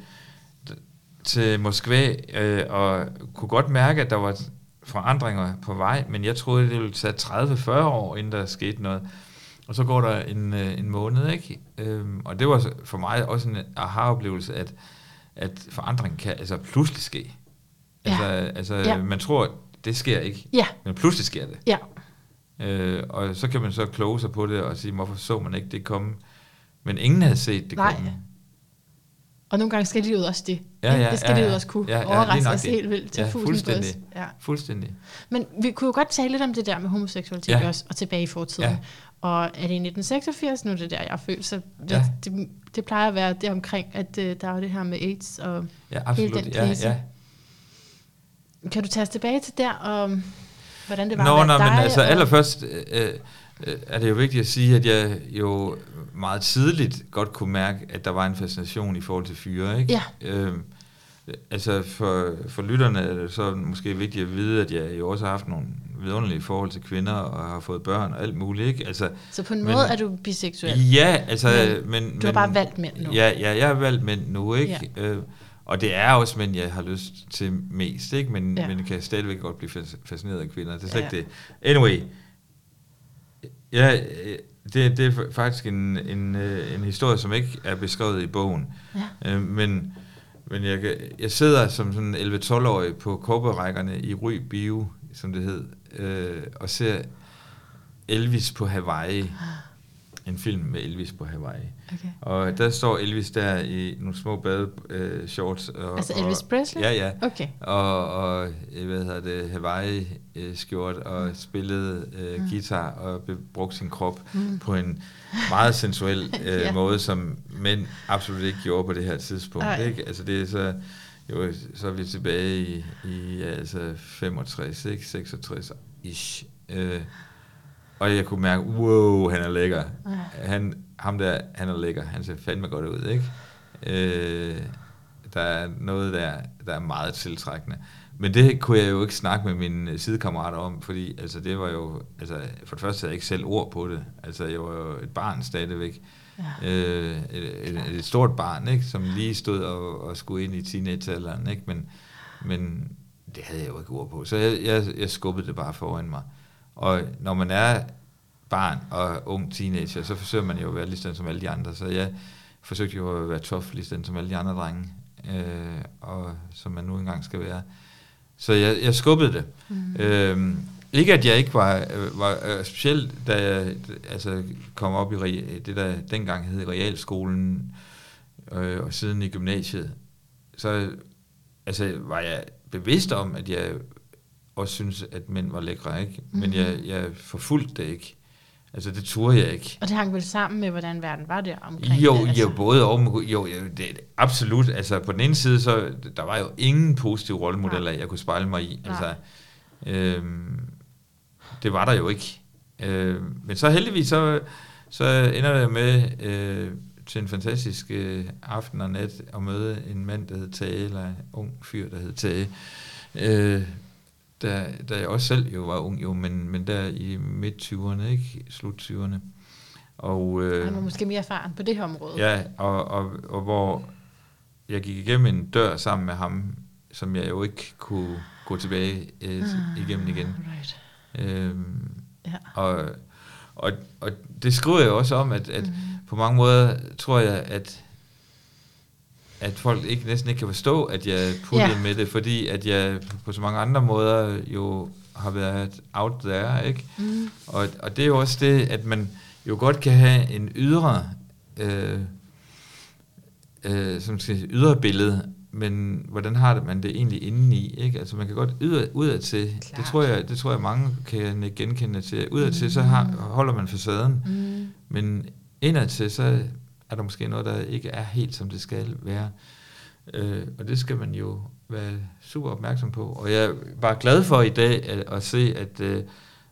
S2: til Moskva øh, og kunne godt mærke, at der var forandringer på vej, men jeg troede, det ville tage 30-40 år, inden der skete noget. Og så går der en, øh, en måned, ikke? Øhm, og det var for mig også en aha-oplevelse, at, at forandring kan altså pludselig ske. Altså, ja. altså ja. man tror, det sker ikke,
S1: ja.
S2: men pludselig sker det.
S1: Ja.
S2: Øh, og så kan man så kloge sig på det og sige, hvorfor så man ikke det komme? Men ingen havde set det
S1: Nej.
S2: komme.
S1: Og nogle gange skal jo også det.
S2: Ja, ja,
S1: det skal
S2: ja, ja.
S1: jo også kunne
S2: ja, ja,
S1: overraske os helt vildt til
S2: ja, fuldstændig.
S1: Ja.
S2: fuldstændig.
S1: Men vi kunne jo godt tale lidt om det der med homoseksualitet
S2: Ja.
S1: også, og tilbage i fortiden.
S2: Ja.
S1: Og er det i 1986, nu er det der, jeg følt, så det,
S2: Ja.
S1: det, det plejer at være det omkring, at uh, der er det her med AIDS og
S2: Ja, absolut.
S1: den
S2: ja,
S1: krise.
S2: ja.
S1: Kan du tage os tilbage til der, og hvordan det var
S2: Nå,
S1: at
S2: nå,
S1: være
S2: men
S1: dig?
S2: altså
S1: og,
S2: allerførst øh, øh, er det jo vigtigt at sige, at jeg jo meget tidligt godt kunne mærke, at der var en fascination i forhold til fyre, ikke?
S1: Ja.
S2: Øh, altså for, for lytterne er det så måske vigtigt at vide, at jeg jo også har haft nogle vidunderlige forhold til kvinder, og har fået børn og alt muligt, ikke? Altså,
S1: Så på en
S2: men-
S1: måde er du biseksuel.
S2: ja, altså...
S1: Men
S2: Men,
S1: Du har bare valgt mænd nu.
S2: Ja, ja, jeg har valgt mænd nu, ikke? Ja. Øh, og det er også mænd, jeg har lyst til mest, ikke? Men,
S1: Ja.
S2: men kan stadigvæk godt blive fas- fascineret af kvinder. Det er slet
S1: Ja.
S2: ikke det. Anyway, Ja, øh, det, det er faktisk en, en, øh, en historie, som ikke er beskrevet i bogen.
S1: Ja.
S2: Øh, men men jeg, jeg sidder som sådan 11-12-årig på korperækkerne i Ry Bio, som det hed, øh, og ser Elvis på Hawaii. En film med Elvis på Hawaii.
S1: Okay.
S2: Og der står Elvis der i nogle små bade øh, shorts. Og,
S1: Altså Elvis
S2: og,
S1: Presley?
S2: Ja, ja.
S1: Okay.
S2: Og, og øh, hvad hedder det, Hawaii-skjort, og spillede øh,
S1: Mm.
S2: guitar og brugte sin krop
S1: Mm.
S2: på en meget sensuel øh,
S1: ja.
S2: måde, som mænd absolut ikke gjorde på det her tidspunkt.
S1: Ej.
S2: Ikke? Altså det er så, jo, så er vi tilbage i, i altså 65, ikke? 66 ish. Øh, og jeg kunne mærke, wow, han er lækker.
S1: Ja.
S2: Han, ham der, han er lækker. Han ser fandme godt ud, ikke? Øh, der er noget der, der er meget tiltrækkende. Men det kunne jeg jo ikke snakke med mine sidekammerater om, fordi altså, det var jo, altså, for det første havde jeg ikke selv ord på det. Altså, jeg var jo et barn stadigvæk.
S1: Ja.
S2: Øh, et, et, et, stort barn, ikke? som lige stod og, og skulle ind i teenagealderen, ikke? Men, men det havde jeg jo ikke ord på. Så jeg, jeg, jeg skubbede det bare foran mig. Og når man er barn og ung teenager, så forsøger man jo at være lige som alle de andre. Så jeg forsøgte jo at være tough lige som alle de andre drenge, øh, og som man nu engang skal være. Så jeg, jeg skubbede det.
S1: Mm.
S2: Øhm, ikke at jeg ikke var, øh, var øh, specielt da jeg altså, kom op i det der dengang hed realskolen øh, og siden i gymnasiet, så altså, var jeg bevidst om, at jeg også synes, at mænd var lækre, ikke? Men
S1: Mhm.
S2: jeg, jeg forfulgte det ikke. Altså, det turde jeg ikke.
S1: Og det hang vel sammen med, hvordan verden var der omkring
S2: Jo,
S1: det, altså.
S2: jo, både og. med- Jo, jo det, absolut. Altså, på den ene side, så der var jo ingen positive rollemodeller, jeg kunne spejle mig i.
S1: Nej.
S2: Altså, øhm, det var der jo ikke. Øh, men så heldigvis, så, så ender det med øh, til en fantastisk øh, aften og nat at møde en mand, der hed Tage, eller en ung fyr, der hed Tage. Øh, da, da jeg også selv jo var ung, jo, men, men der i midt-20'erne, ikke? Slut-20'erne. Og, øh,
S1: Han var måske mere erfaren på det her område.
S2: Ja, og, og, og hvor jeg gik igennem en dør sammen med ham, som jeg jo ikke kunne gå tilbage øh,
S1: Ah,
S2: igennem igen.
S1: Right.
S2: Øhm,
S1: Ja.
S2: og, og, og det skriver jeg også om, at, at
S1: Mhm.
S2: på mange måder tror jeg, at at folk ikke næsten ikke kan forstå, at jeg puttede
S1: Ja.
S2: med det, fordi at jeg på så mange andre måder jo har været out there, ikke?
S1: Mm.
S2: Og, og det er jo også det, at man jo godt kan have en ydre, øh, øh, som skal ydre billede, men hvordan har det man det egentlig indeni, ikke? Altså man kan godt ydre, udad til, det tror, jeg, det tror jeg mange kan genkende til, udad til, så har, holder man facaden,
S1: Mm.
S2: men indad til, så er der måske noget, der ikke er helt, som det skal være. Øh, og det skal man jo være super opmærksom på. Og jeg er bare glad for i dag at, at se, at, øh,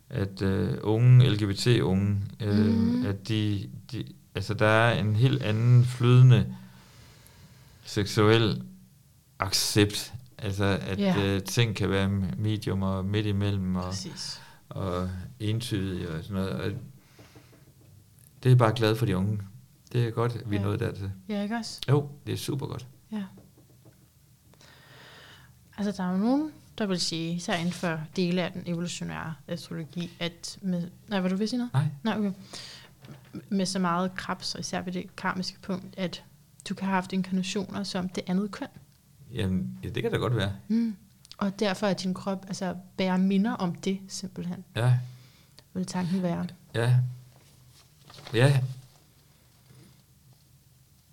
S2: at uh, unge LGBT-unge, øh,
S1: Mhm.
S2: mm. at de, de, altså der er en helt anden flydende seksuel accept. Altså at yeah. uh, ting kan være medium og midt imellem og,
S1: Præcis.
S2: og entydige og sådan noget. Og det er jeg bare glad for de unge. Det er godt, at vi er
S1: Ja.
S2: nået dertil.
S1: Ja, ikke også?
S2: Jo, det er super godt.
S1: Ja. Altså, der er jo nogen, der vil sige, især inden for dele af den evolutionære astrologi, at med... Nej, hvad du vil sige noget?
S2: Nej.
S1: Nej, okay. Med så meget krebs, og især ved det karmiske punkt, at du kan have haft inkarnationer som det andet køn.
S2: Jamen, ja, det kan da godt være.
S1: Mm. Og derfor at din krop altså, bærer minder om det, simpelthen.
S2: Ja,
S1: Vil tanken være.
S2: ja. Ja.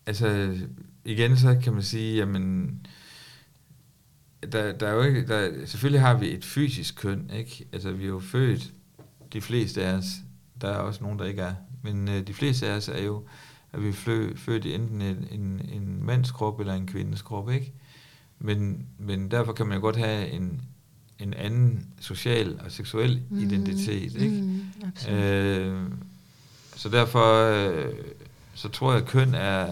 S2: Altså, igen så kan man sige, jamen, der, der er jo ikke, der, selvfølgelig har vi et fysisk køn, ikke? Altså, vi er jo født, de fleste af os, der er også nogen, der ikke er, men øh, de fleste af os er jo, at vi er født i enten en, en, en mands krop eller en kvindes krop, ikke? Men, men derfor kan man jo godt have en, en anden social og seksuel mm. identitet, ikke?
S1: Mm, absolut.
S2: Øh, så derfor øh, så tror jeg, at køn er,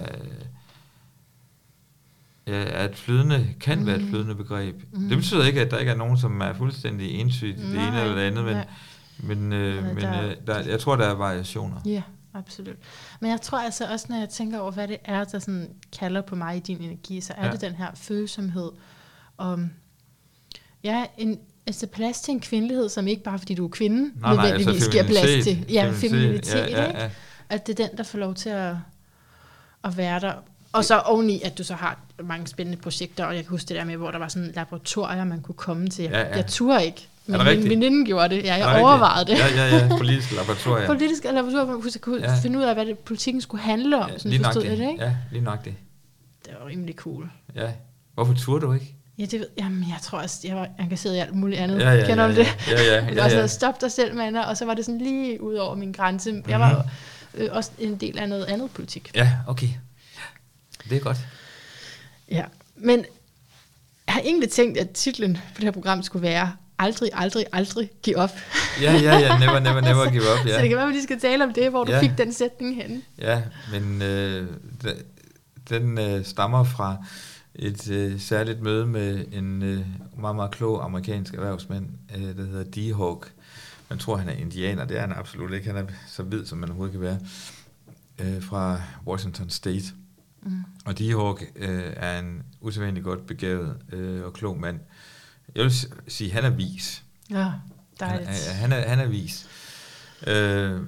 S2: ja, er et flydende, kan mm. være et
S1: Mm.
S2: flydende begreb.
S1: Mm.
S2: Det betyder ikke, at der ikke er nogen, som er fuldstændig entydigt det
S1: Nej,
S2: ene eller det andet, men,
S1: nej.
S2: men, øh, men
S1: der-
S2: øh, der, jeg tror, der er variationer.
S1: Ja, absolut. Men jeg tror altså også, når jeg tænker over, hvad det er, der sådan kalder på mig i din energi, så er ja.
S2: Ja.
S1: det den her følsomhed om, ja, en, altså plads til en kvindelighed, som ikke bare fordi du er kvinde,
S2: Nej, nej,
S1: nødvendigvis
S2: altså
S1: giver plads til. Ja,
S2: Feminitet,
S1: feminitet,
S2: ja, ja,
S1: ikke?
S2: Ja.
S1: At det er den, der får lov til at, at være der. Og så oveni, at du så har mange spændende projekter, og jeg kan huske det der med, hvor der var sådan laboratorier, man kunne komme til.
S2: Ja, ja.
S1: Jeg turde ikke, men min
S2: rigtigt?
S1: veninde gjorde det. Ja,
S2: Er
S1: jeg
S2: det
S1: overvejede det.
S2: Ja, ja, ja. Politisk laboratorium.
S1: Politisk laboratorier, man kunne,
S2: Ja.
S1: finde ud af, hvad det, politikken skulle handle om.
S2: Ja,
S1: sådan
S2: lige
S1: forstod
S2: det.
S1: jeg det, ikke?
S2: Ja, lige nok det.
S1: Det var rimelig cool.
S2: Ja. Hvorfor turde du ikke?
S1: Ja, det ved, jamen, jeg tror også, jeg var engageret i alt muligt andet.
S2: Ja, ja,
S1: Kender
S2: ja,
S1: du det?
S2: ja. Ja, ja,
S1: Jeg
S2: ja,
S1: var sådan,
S2: ja.
S1: stop dig selv, Manna, og så var det sådan lige ud over min grænse. Jeg
S2: Mhm.
S1: var øh, også en del af noget andet politik.
S2: Ja, okay. Det er godt.
S1: Ja, men jeg har egentlig tænkt, at titlen på det her program skulle være Aldrig, aldrig, aldrig give op.
S2: Ja, ja, ja. Never, never, never give up.
S1: Så det
S2: Ja,
S1: kan være, at vi lige skal tale om det, hvor du
S2: Ja.
S1: fik den sætning henne.
S2: ja men øh, de- den øh, stammer fra et øh, særligt møde med en øh, meget, meget klog amerikansk erhvervsmand, øh, der hedder D-Hawk. Man tror, han er indianer. Det er han absolut ikke. Han er så hvid, som man overhovedet kan være. Øh, fra Washington State.
S1: Mm.
S2: Og D-Hawk øh, er en usædvanligt godt begavet øh, og klog mand. Jeg vil sige, han er vis.
S1: Ja,
S2: Han,
S1: dejligt.
S2: er- han, er, han er vis. Øh,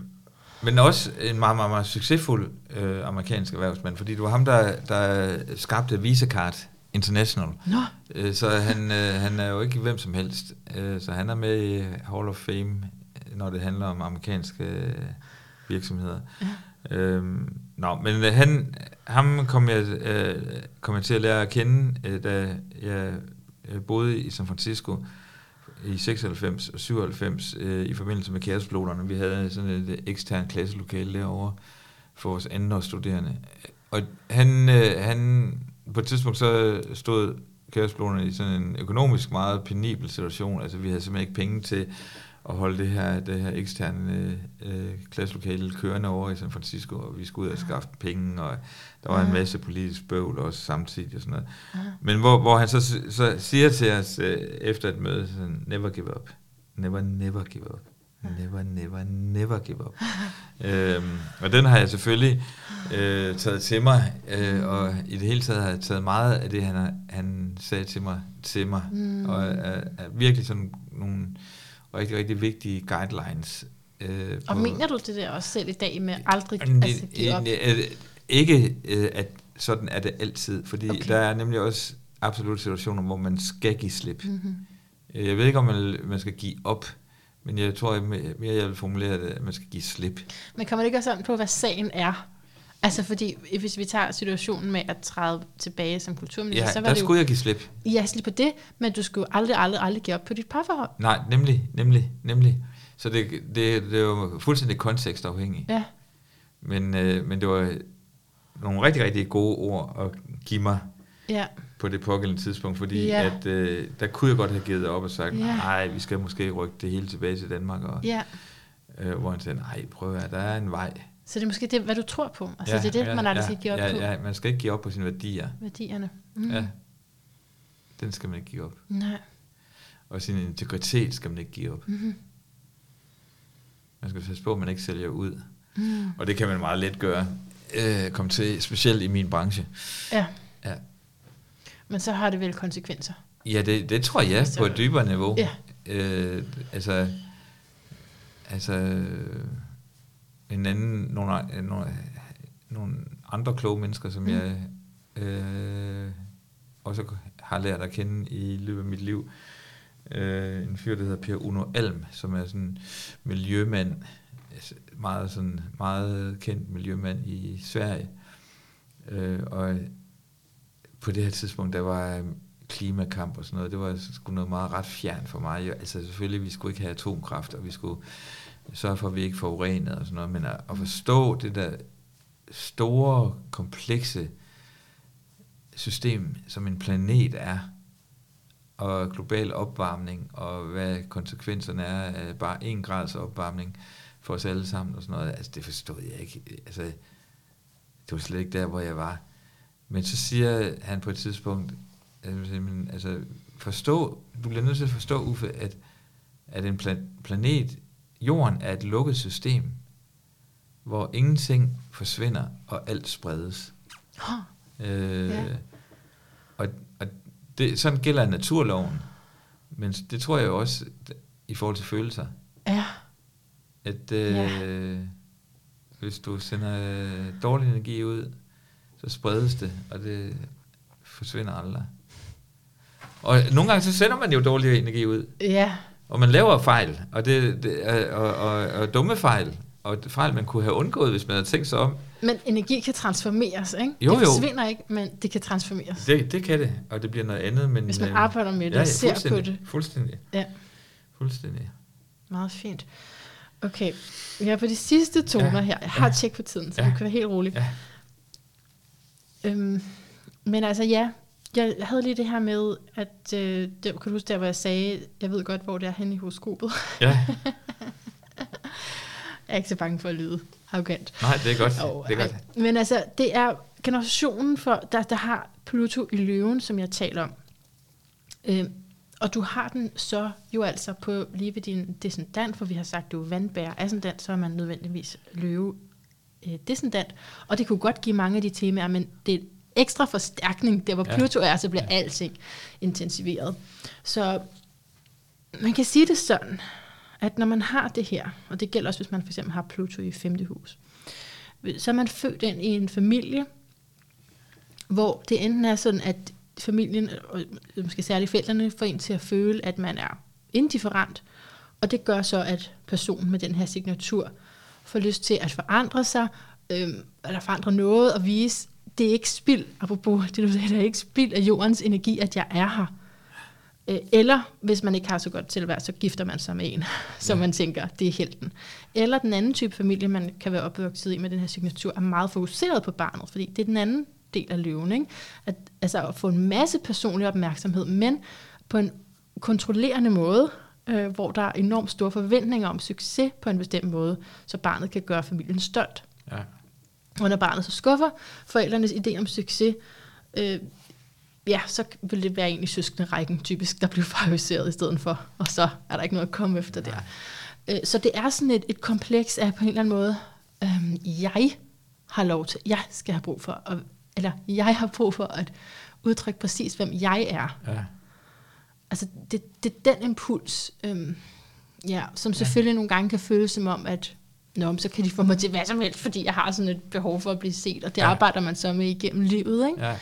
S2: men også en meget, meget, meget succesfuld øh, amerikansk erhvervsmand, fordi det var ham, der, der skabte Visacard International.
S1: Nå,
S2: Øh, så han, øh, han er jo ikke hvem som helst. Øh, så han er med i Hall of Fame, når det handler om amerikanske virksomheder.
S1: Ja.
S2: Øhm, nå, men han, ham kom jeg, øh, kom jeg til at lære at kende, øh, da jeg boede i San Francisco i 96 og 97 øh, i forbindelse med kærespiloterne. Vi havde sådan et eksternt klasselokale derovre for vores anden studerende. Og han, øh, han, på et tidspunkt så stod kærespiloterne i sådan en økonomisk meget penibel situation. Altså vi havde simpelthen ikke penge til at holde det her, det her eksterne øh, klasselokale kørende over i San Francisco, og vi skulle ud og skaffe penge, og der var en
S1: Ja.
S2: masse politisk bøvl også samtidig og sådan noget.
S1: Ja.
S2: Men hvor, hvor han så, så siger til os øh, efter et møde, sådan, never give up. Never, never give up. Never, never, never give up. øhm, og den har jeg selvfølgelig øh, taget til mig, øh, og i det hele taget har jeg taget meget af det, han, han sagde til mig, til mig
S1: Mm.
S2: og er, er virkelig sådan nogle rigtig, rigtig vigtige guidelines. Øh,
S1: og
S2: på-
S1: mener du det der også selv i dag med aldrig
S2: det-
S1: altså, give op?
S2: Ikke, øh, at sådan er det altid, fordi
S1: Okay.
S2: okay. der er nemlig også absolut situationer, hvor man skal give slip.
S1: Mm-hmm.
S2: Øh, Jeg ved ikke, om man, man skal give op, men jeg tror, mere jeg vil formulere det, at man skal give slip.
S1: Men kommer det ikke også an på, hvad sagen er? Altså fordi, hvis vi tager situationen med at træde tilbage som kulturminister,
S2: Ja,
S1: så var
S2: der
S1: det
S2: skulle jeg give slip.
S1: Ja, lige på det, men du skulle aldrig, aldrig, aldrig give op på dit parforhold.
S2: Nej, nemlig, nemlig, nemlig. Så det, det, det er jo fuldstændig kontekstafhængigt.
S1: Ja,
S2: Men, øh, men det var nogle rigtig, rigtig gode ord at give mig
S1: ja,
S2: på det pågældende tidspunkt, fordi
S1: Ja.
S2: ja. at, øh, der kunne jeg godt have givet op og sagt,
S1: Ja.
S2: nej, vi skal måske rykke det hele tilbage til Danmark, og,
S1: ja.
S2: øh, hvor han sagde, nej, prøv at der er en vej.
S1: Så det er måske det, hvad du tror på. Altså det er det, man aldrig
S2: ja,
S1: skal give op
S2: ja,
S1: på.
S2: Ja, man skal ikke give op på sine værdier.
S1: Værdierne. Mm.
S2: Ja. Den skal man ikke give op.
S1: Nej.
S2: Og sin integritet skal man ikke give op.
S1: Mm-hmm.
S2: Man skal passe på, at man ikke sælger ud.
S1: Mm.
S2: Og det kan man meget let gøre. Øh, kom til, specielt i min branche.
S1: Ja,
S2: Ja,
S1: men så har det vel konsekvenser.
S2: ja det, det tror jeg
S1: Så-
S2: på et dybere niveau.
S1: Ja.
S2: Øh, altså, altså en anden, nogle, nogle, nogle andre kloge mennesker, som
S1: Mm.
S2: jeg øh, også har lært at kende i løbet af mit liv. Øh, en fyr, der hedder Per Uno Alm, som er sådan miljømand, altså meget, sådan, meget kendt miljømand i Sverige. Øh, og på det her tidspunkt, der var øhm, klimakamp og sådan noget, det var sgu noget meget ret fjern for mig. Altså selvfølgelig, vi skulle ikke have atomkraft, og vi skulle sørge for, at vi ikke forurenede og sådan noget, men at, at forstå det der store, komplekse system, som en planet er, og global opvarmning, og hvad konsekvenserne er af bare en grads opvarmning for os alle sammen og sådan noget, altså det forstod jeg ikke. Altså, det var slet ikke der, hvor jeg var. Men så siger han på et tidspunkt, altså, forstå, du bliver nødt til at forstå, Uffe, at, at en pla- planet, jorden er et lukket system, hvor ingenting forsvinder, og alt spredes.
S1: Huh.
S2: Øh,
S1: Ja.
S2: Og, og det, sådan gælder naturloven. Men det tror jeg også i forhold til følelser.
S1: Ja.
S2: At øh, ja. hvis du sender dårlig energi ud, så spredes det, og det forsvinder aldrig. Og nogle gange så sender man jo dårlig energi ud.
S1: Ja.
S2: Og man laver fejl, og, det, det, og, og, og dumme fejl, og fejl, man kunne have undgået, hvis man havde tænkt sig om.
S1: Men energi kan transformeres, ikke?
S2: Jo,
S1: det forsvinder ikke, men det kan transformeres.
S2: Det, det kan det, og det bliver noget andet. Men,
S1: hvis man øh, arbejder med det ja, og ser på det.
S2: Fuldstændig.
S1: Ja.
S2: Fuldstændig.
S1: Meget fint. Okay, vi er på de sidste toner ja. her. Jeg har ja. tjek på tiden, så ja. vi kan være helt roligt. Ja. Øhm, men altså ja, jeg havde lige det her med, at øh, det, kan du huske der, hvor jeg sagde, jeg ved godt, hvor det er henne i horoskopet.
S2: Ja.
S1: jeg er ikke så bange for at lyde arrogant.
S2: Nej, det er godt. Oh, det er godt.
S1: Men altså, det er generationen, for, der, der har Pluto i løven, som jeg taler om. Øh, og du har den så jo altså på lige ved din descendant, for vi har sagt, du er vandbær ascendant, så er man nødvendigvis løve øh, descendant. Og det kunne godt give mange af de temaer, men det er ekstra forstærkning, der hvor Pluto er, så bliver ja. alting intensiveret. Så man kan sige det sådan, at når man har det her, og det gælder også, hvis man for eksempel har Pluto i femte hus, så er man født ind i en familie, hvor det enten er sådan, at familien, og måske særligt forældrene, får en til at føle, at man er indifferent, og det gør så, at personen med den her signatur får lyst til at forandre sig, øh, eller forandre noget, og vise, det er ikke spild, apropos det du sagde, det er ikke spild af jordens energi, at jeg er her. Øh, eller hvis man ikke har så godt tilværd, så gifter man sig med en, som ja. man tænker, det er helten. Eller den anden type familie, man kan være opvokset i med den her signatur, er meget fokuseret på barnet, fordi det er den anden del af løven. Ikke? At, altså at få en masse personlig opmærksomhed, men på en kontrollerende måde, øh, hvor der er enormt store forventninger om succes på en bestemt måde, så barnet kan gøre familien stolt.
S2: Ja.
S1: Og når barnet så skuffer forældrenes idé om succes, øh, ja, så vil det være en i søskende rækken typisk, der bliver favoriseret i stedet for, og så er der ikke noget at komme efter der. Øh, så det er sådan et, et kompleks af på en eller anden måde, øh, jeg har lov til, jeg skal have brug for, at, eller jeg har brug for at udtrykke præcis, hvem jeg er.
S2: Ja.
S1: Altså, det, det er den impuls, øh, ja, som selvfølgelig ja. nogle gange kan føles som om, at Nå, så kan de få mig til hvad som helst, fordi jeg har sådan et behov for at blive set, og det ja. arbejder man så med igennem livet, ikke?
S2: Ja.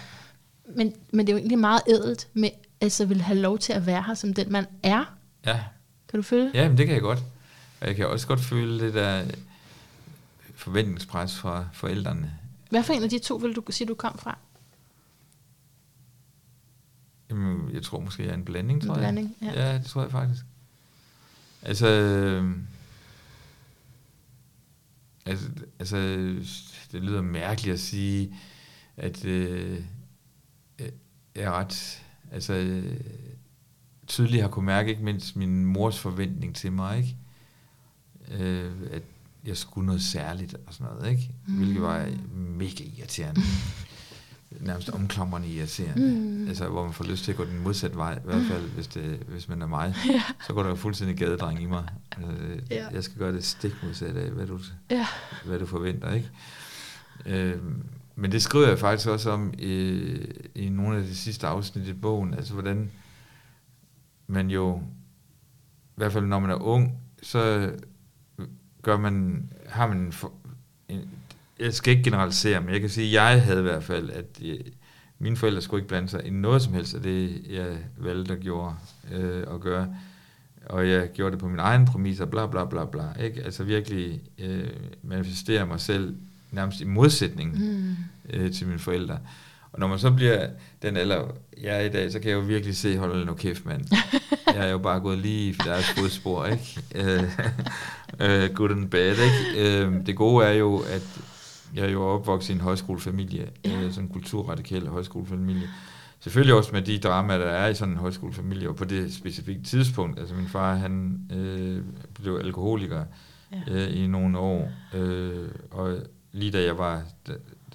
S1: Men, men det er jo egentlig meget ædelt med, altså vil have lov til at være her som den, man er.
S2: Ja.
S1: Kan du føle
S2: Ja, men det kan jeg godt. Og jeg kan også godt føle det der forventningspres fra forældrene.
S1: Hvad for en af de to vil du sige, du kom fra?
S2: Jamen, jeg tror måske, jeg er en blanding, tror
S1: en blanding,
S2: jeg. Ja. ja, det tror jeg faktisk. Altså, øh, Altså, altså, det lyder mærkeligt at sige, at øh, jeg er ret altså, øh, tydeligt har kunne mærke, ikke mindst min mors forventning til mig, ikke? Øh, at jeg skulle noget særligt og sådan noget, ikke? Hvilket var mega irriterende nærmest omklamrende irriterende. Mm. Altså, hvor man får lyst til at gå den modsatte vej, i hvert fald, hvis, det, hvis man er mig. Ja. Så går der jo fuldstændig gadedreng i mig. Altså, ja. Jeg skal gøre det stik modsat af, hvad du, ja. hvad du forventer, ikke? Øh, men det skriver jeg faktisk også om i, i nogle af de sidste afsnit i bogen, altså hvordan man jo, i hvert fald når man er ung, så gør man, har man en, en jeg skal ikke generalisere, men jeg kan sige, at jeg havde i hvert fald, at jeg, mine forældre skulle ikke blande sig i noget som helst af det, jeg valgte at, gjorde, øh, at gøre. Og jeg gjorde det på min egen præmisser, bla bla bla bla. Ikke? Altså virkelig øh, manifestere mig selv nærmest i modsætning mm. øh, til mine forældre. Og når man så bliver den alder, jeg er i dag, så kan jeg jo virkelig se, hold nu kæft, mand. Jeg er jo bare gået lige i deres fodspor, ikke? uh, good and bad, ikke? Uh, det gode er jo, at jeg er jo opvokset i en højskolefamilie, ja. øh, sådan en kulturradikal højskolefamilie. Selvfølgelig også med de dramaer, der er i sådan en højskolefamilie, og på det specifikke tidspunkt. Altså min far, han øh, blev alkoholiker ja. øh, i nogle år, øh, og lige da jeg var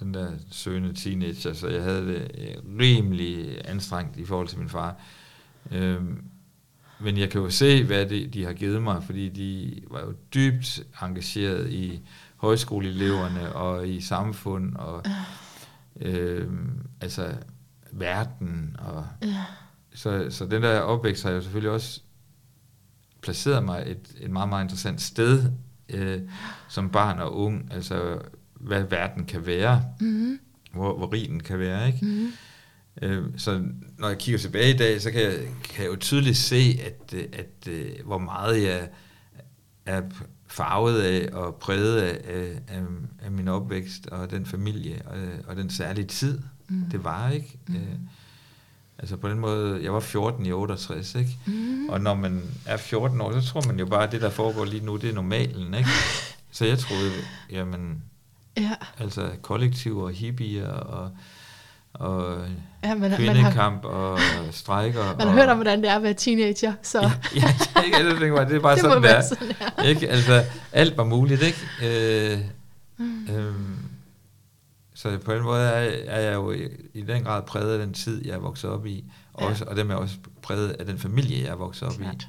S2: den der søgende teenager, så jeg havde det rimelig anstrengt i forhold til min far. Øh, men jeg kan jo se, hvad det, de har givet mig, fordi de var jo dybt engageret i højskoleeleverne og i samfund og øh, altså verden og så, så den der opvækst har jo selvfølgelig også placeret mig et, et meget, meget interessant sted øh, som barn og ung, altså hvad verden kan være,
S1: Mm-hmm.
S2: hvor, hvor rig den kan være, ikke?
S1: Mm-hmm.
S2: Øh, så når jeg kigger tilbage i dag, så kan jeg, kan jeg jo tydeligt se, at, øh, at, at hvor meget jeg er farvet af og præget af, af, af, min opvækst og den familie og, og den særlige tid,
S1: Mm.
S2: det var, ikke?
S1: Mm.
S2: Øh, altså på den måde, jeg var 14 i 68, ikke?
S1: Mm.
S2: Og når man er 14 år, så tror man jo bare, at det, der foregår lige nu, det er normalen, ikke? Så jeg troede, jamen,
S1: Ja,
S2: altså kollektiver og hippier og, og
S1: ja man, man, har,
S2: kvindekamp og strejker.
S1: man har
S2: og,
S1: hørt om, hvordan det er at være teenager, så
S2: Ja, ja, ikke? Altså, det, var, det er bare
S1: det
S2: sådan, det er.
S1: sådan her.
S2: Ikke? Altså, alt var muligt, ikke? Øh,
S1: Mm.
S2: øhm, så på den måde er, er jeg jo i, i den grad præget af den tid, jeg er vokset op i,
S1: Ja.
S2: også, og dem er også præget af den familie, jeg er vokset op
S1: Klart.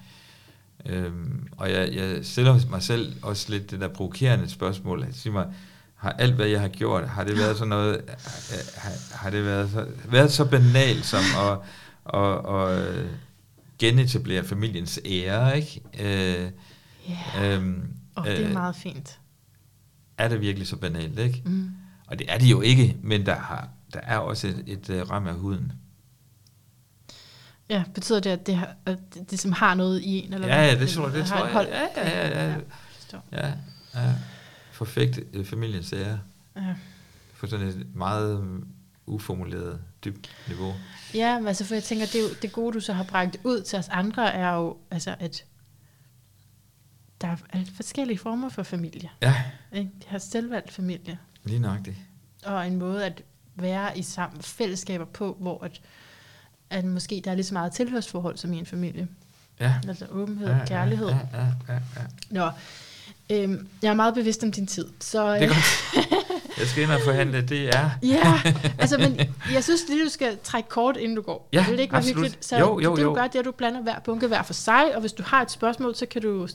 S2: i. Øhm, og jeg, jeg stiller mig selv også lidt det der provokerende spørgsmål. Sig mig, har alt, hvad jeg har gjort, har det været sådan noget, har, har det været så, været så banalt som at, at, at øh, genetablere familiens ære, ikke? Øh,
S1: Ja,
S2: øhm,
S1: og det er
S2: øh,
S1: meget fint.
S2: er det virkelig så banalt, ikke?
S1: Mm.
S2: Og det er det jo ikke, men der, har, der er også et, et, et ram af huden.
S1: Ja, betyder det, at det, har, at det, det som har noget i en? Eller
S2: Ja, ja,
S1: hvad?
S2: det tror, det
S1: har
S2: tror jeg. Ja, ja, ja, ja.
S1: ja.
S2: Ja, ja. Forfægt øh, familiens ære
S1: Ja.
S2: på sådan et meget øh, uformuleret, dybt niveau.
S1: Ja, men altså, for jeg tænker, det, er jo, det gode, du så har bragt ud til os andre, er jo, altså, at der er forskellige former for familie.
S2: Ja,
S1: Ikke? De har selvvalgt familie,
S2: lige nøjagtigt.
S1: og en måde at være i sammen fællesskaber på, hvor at, at måske der er lige så meget tilhørsforhold som i en familie.
S2: Ja.
S1: Altså åbenhed
S2: ja,
S1: og kærlighed.
S2: Ja, ja, ja, ja.
S1: Nå, øhm, jeg er meget bevidst om din tid, så...
S2: Det er godt. Jeg skal ind og forhandle, det er...
S1: Ja, altså, men jeg synes lige, du skal trække kort, inden du går.
S2: Ja,
S1: Vil det ikke være
S2: absolut.
S1: hyggeligt? Så
S2: Jo, jo,
S1: det, du
S2: jo.
S1: gør, det er, at du blander hver bunke hver for sig, og hvis du har et spørgsmål, så kan du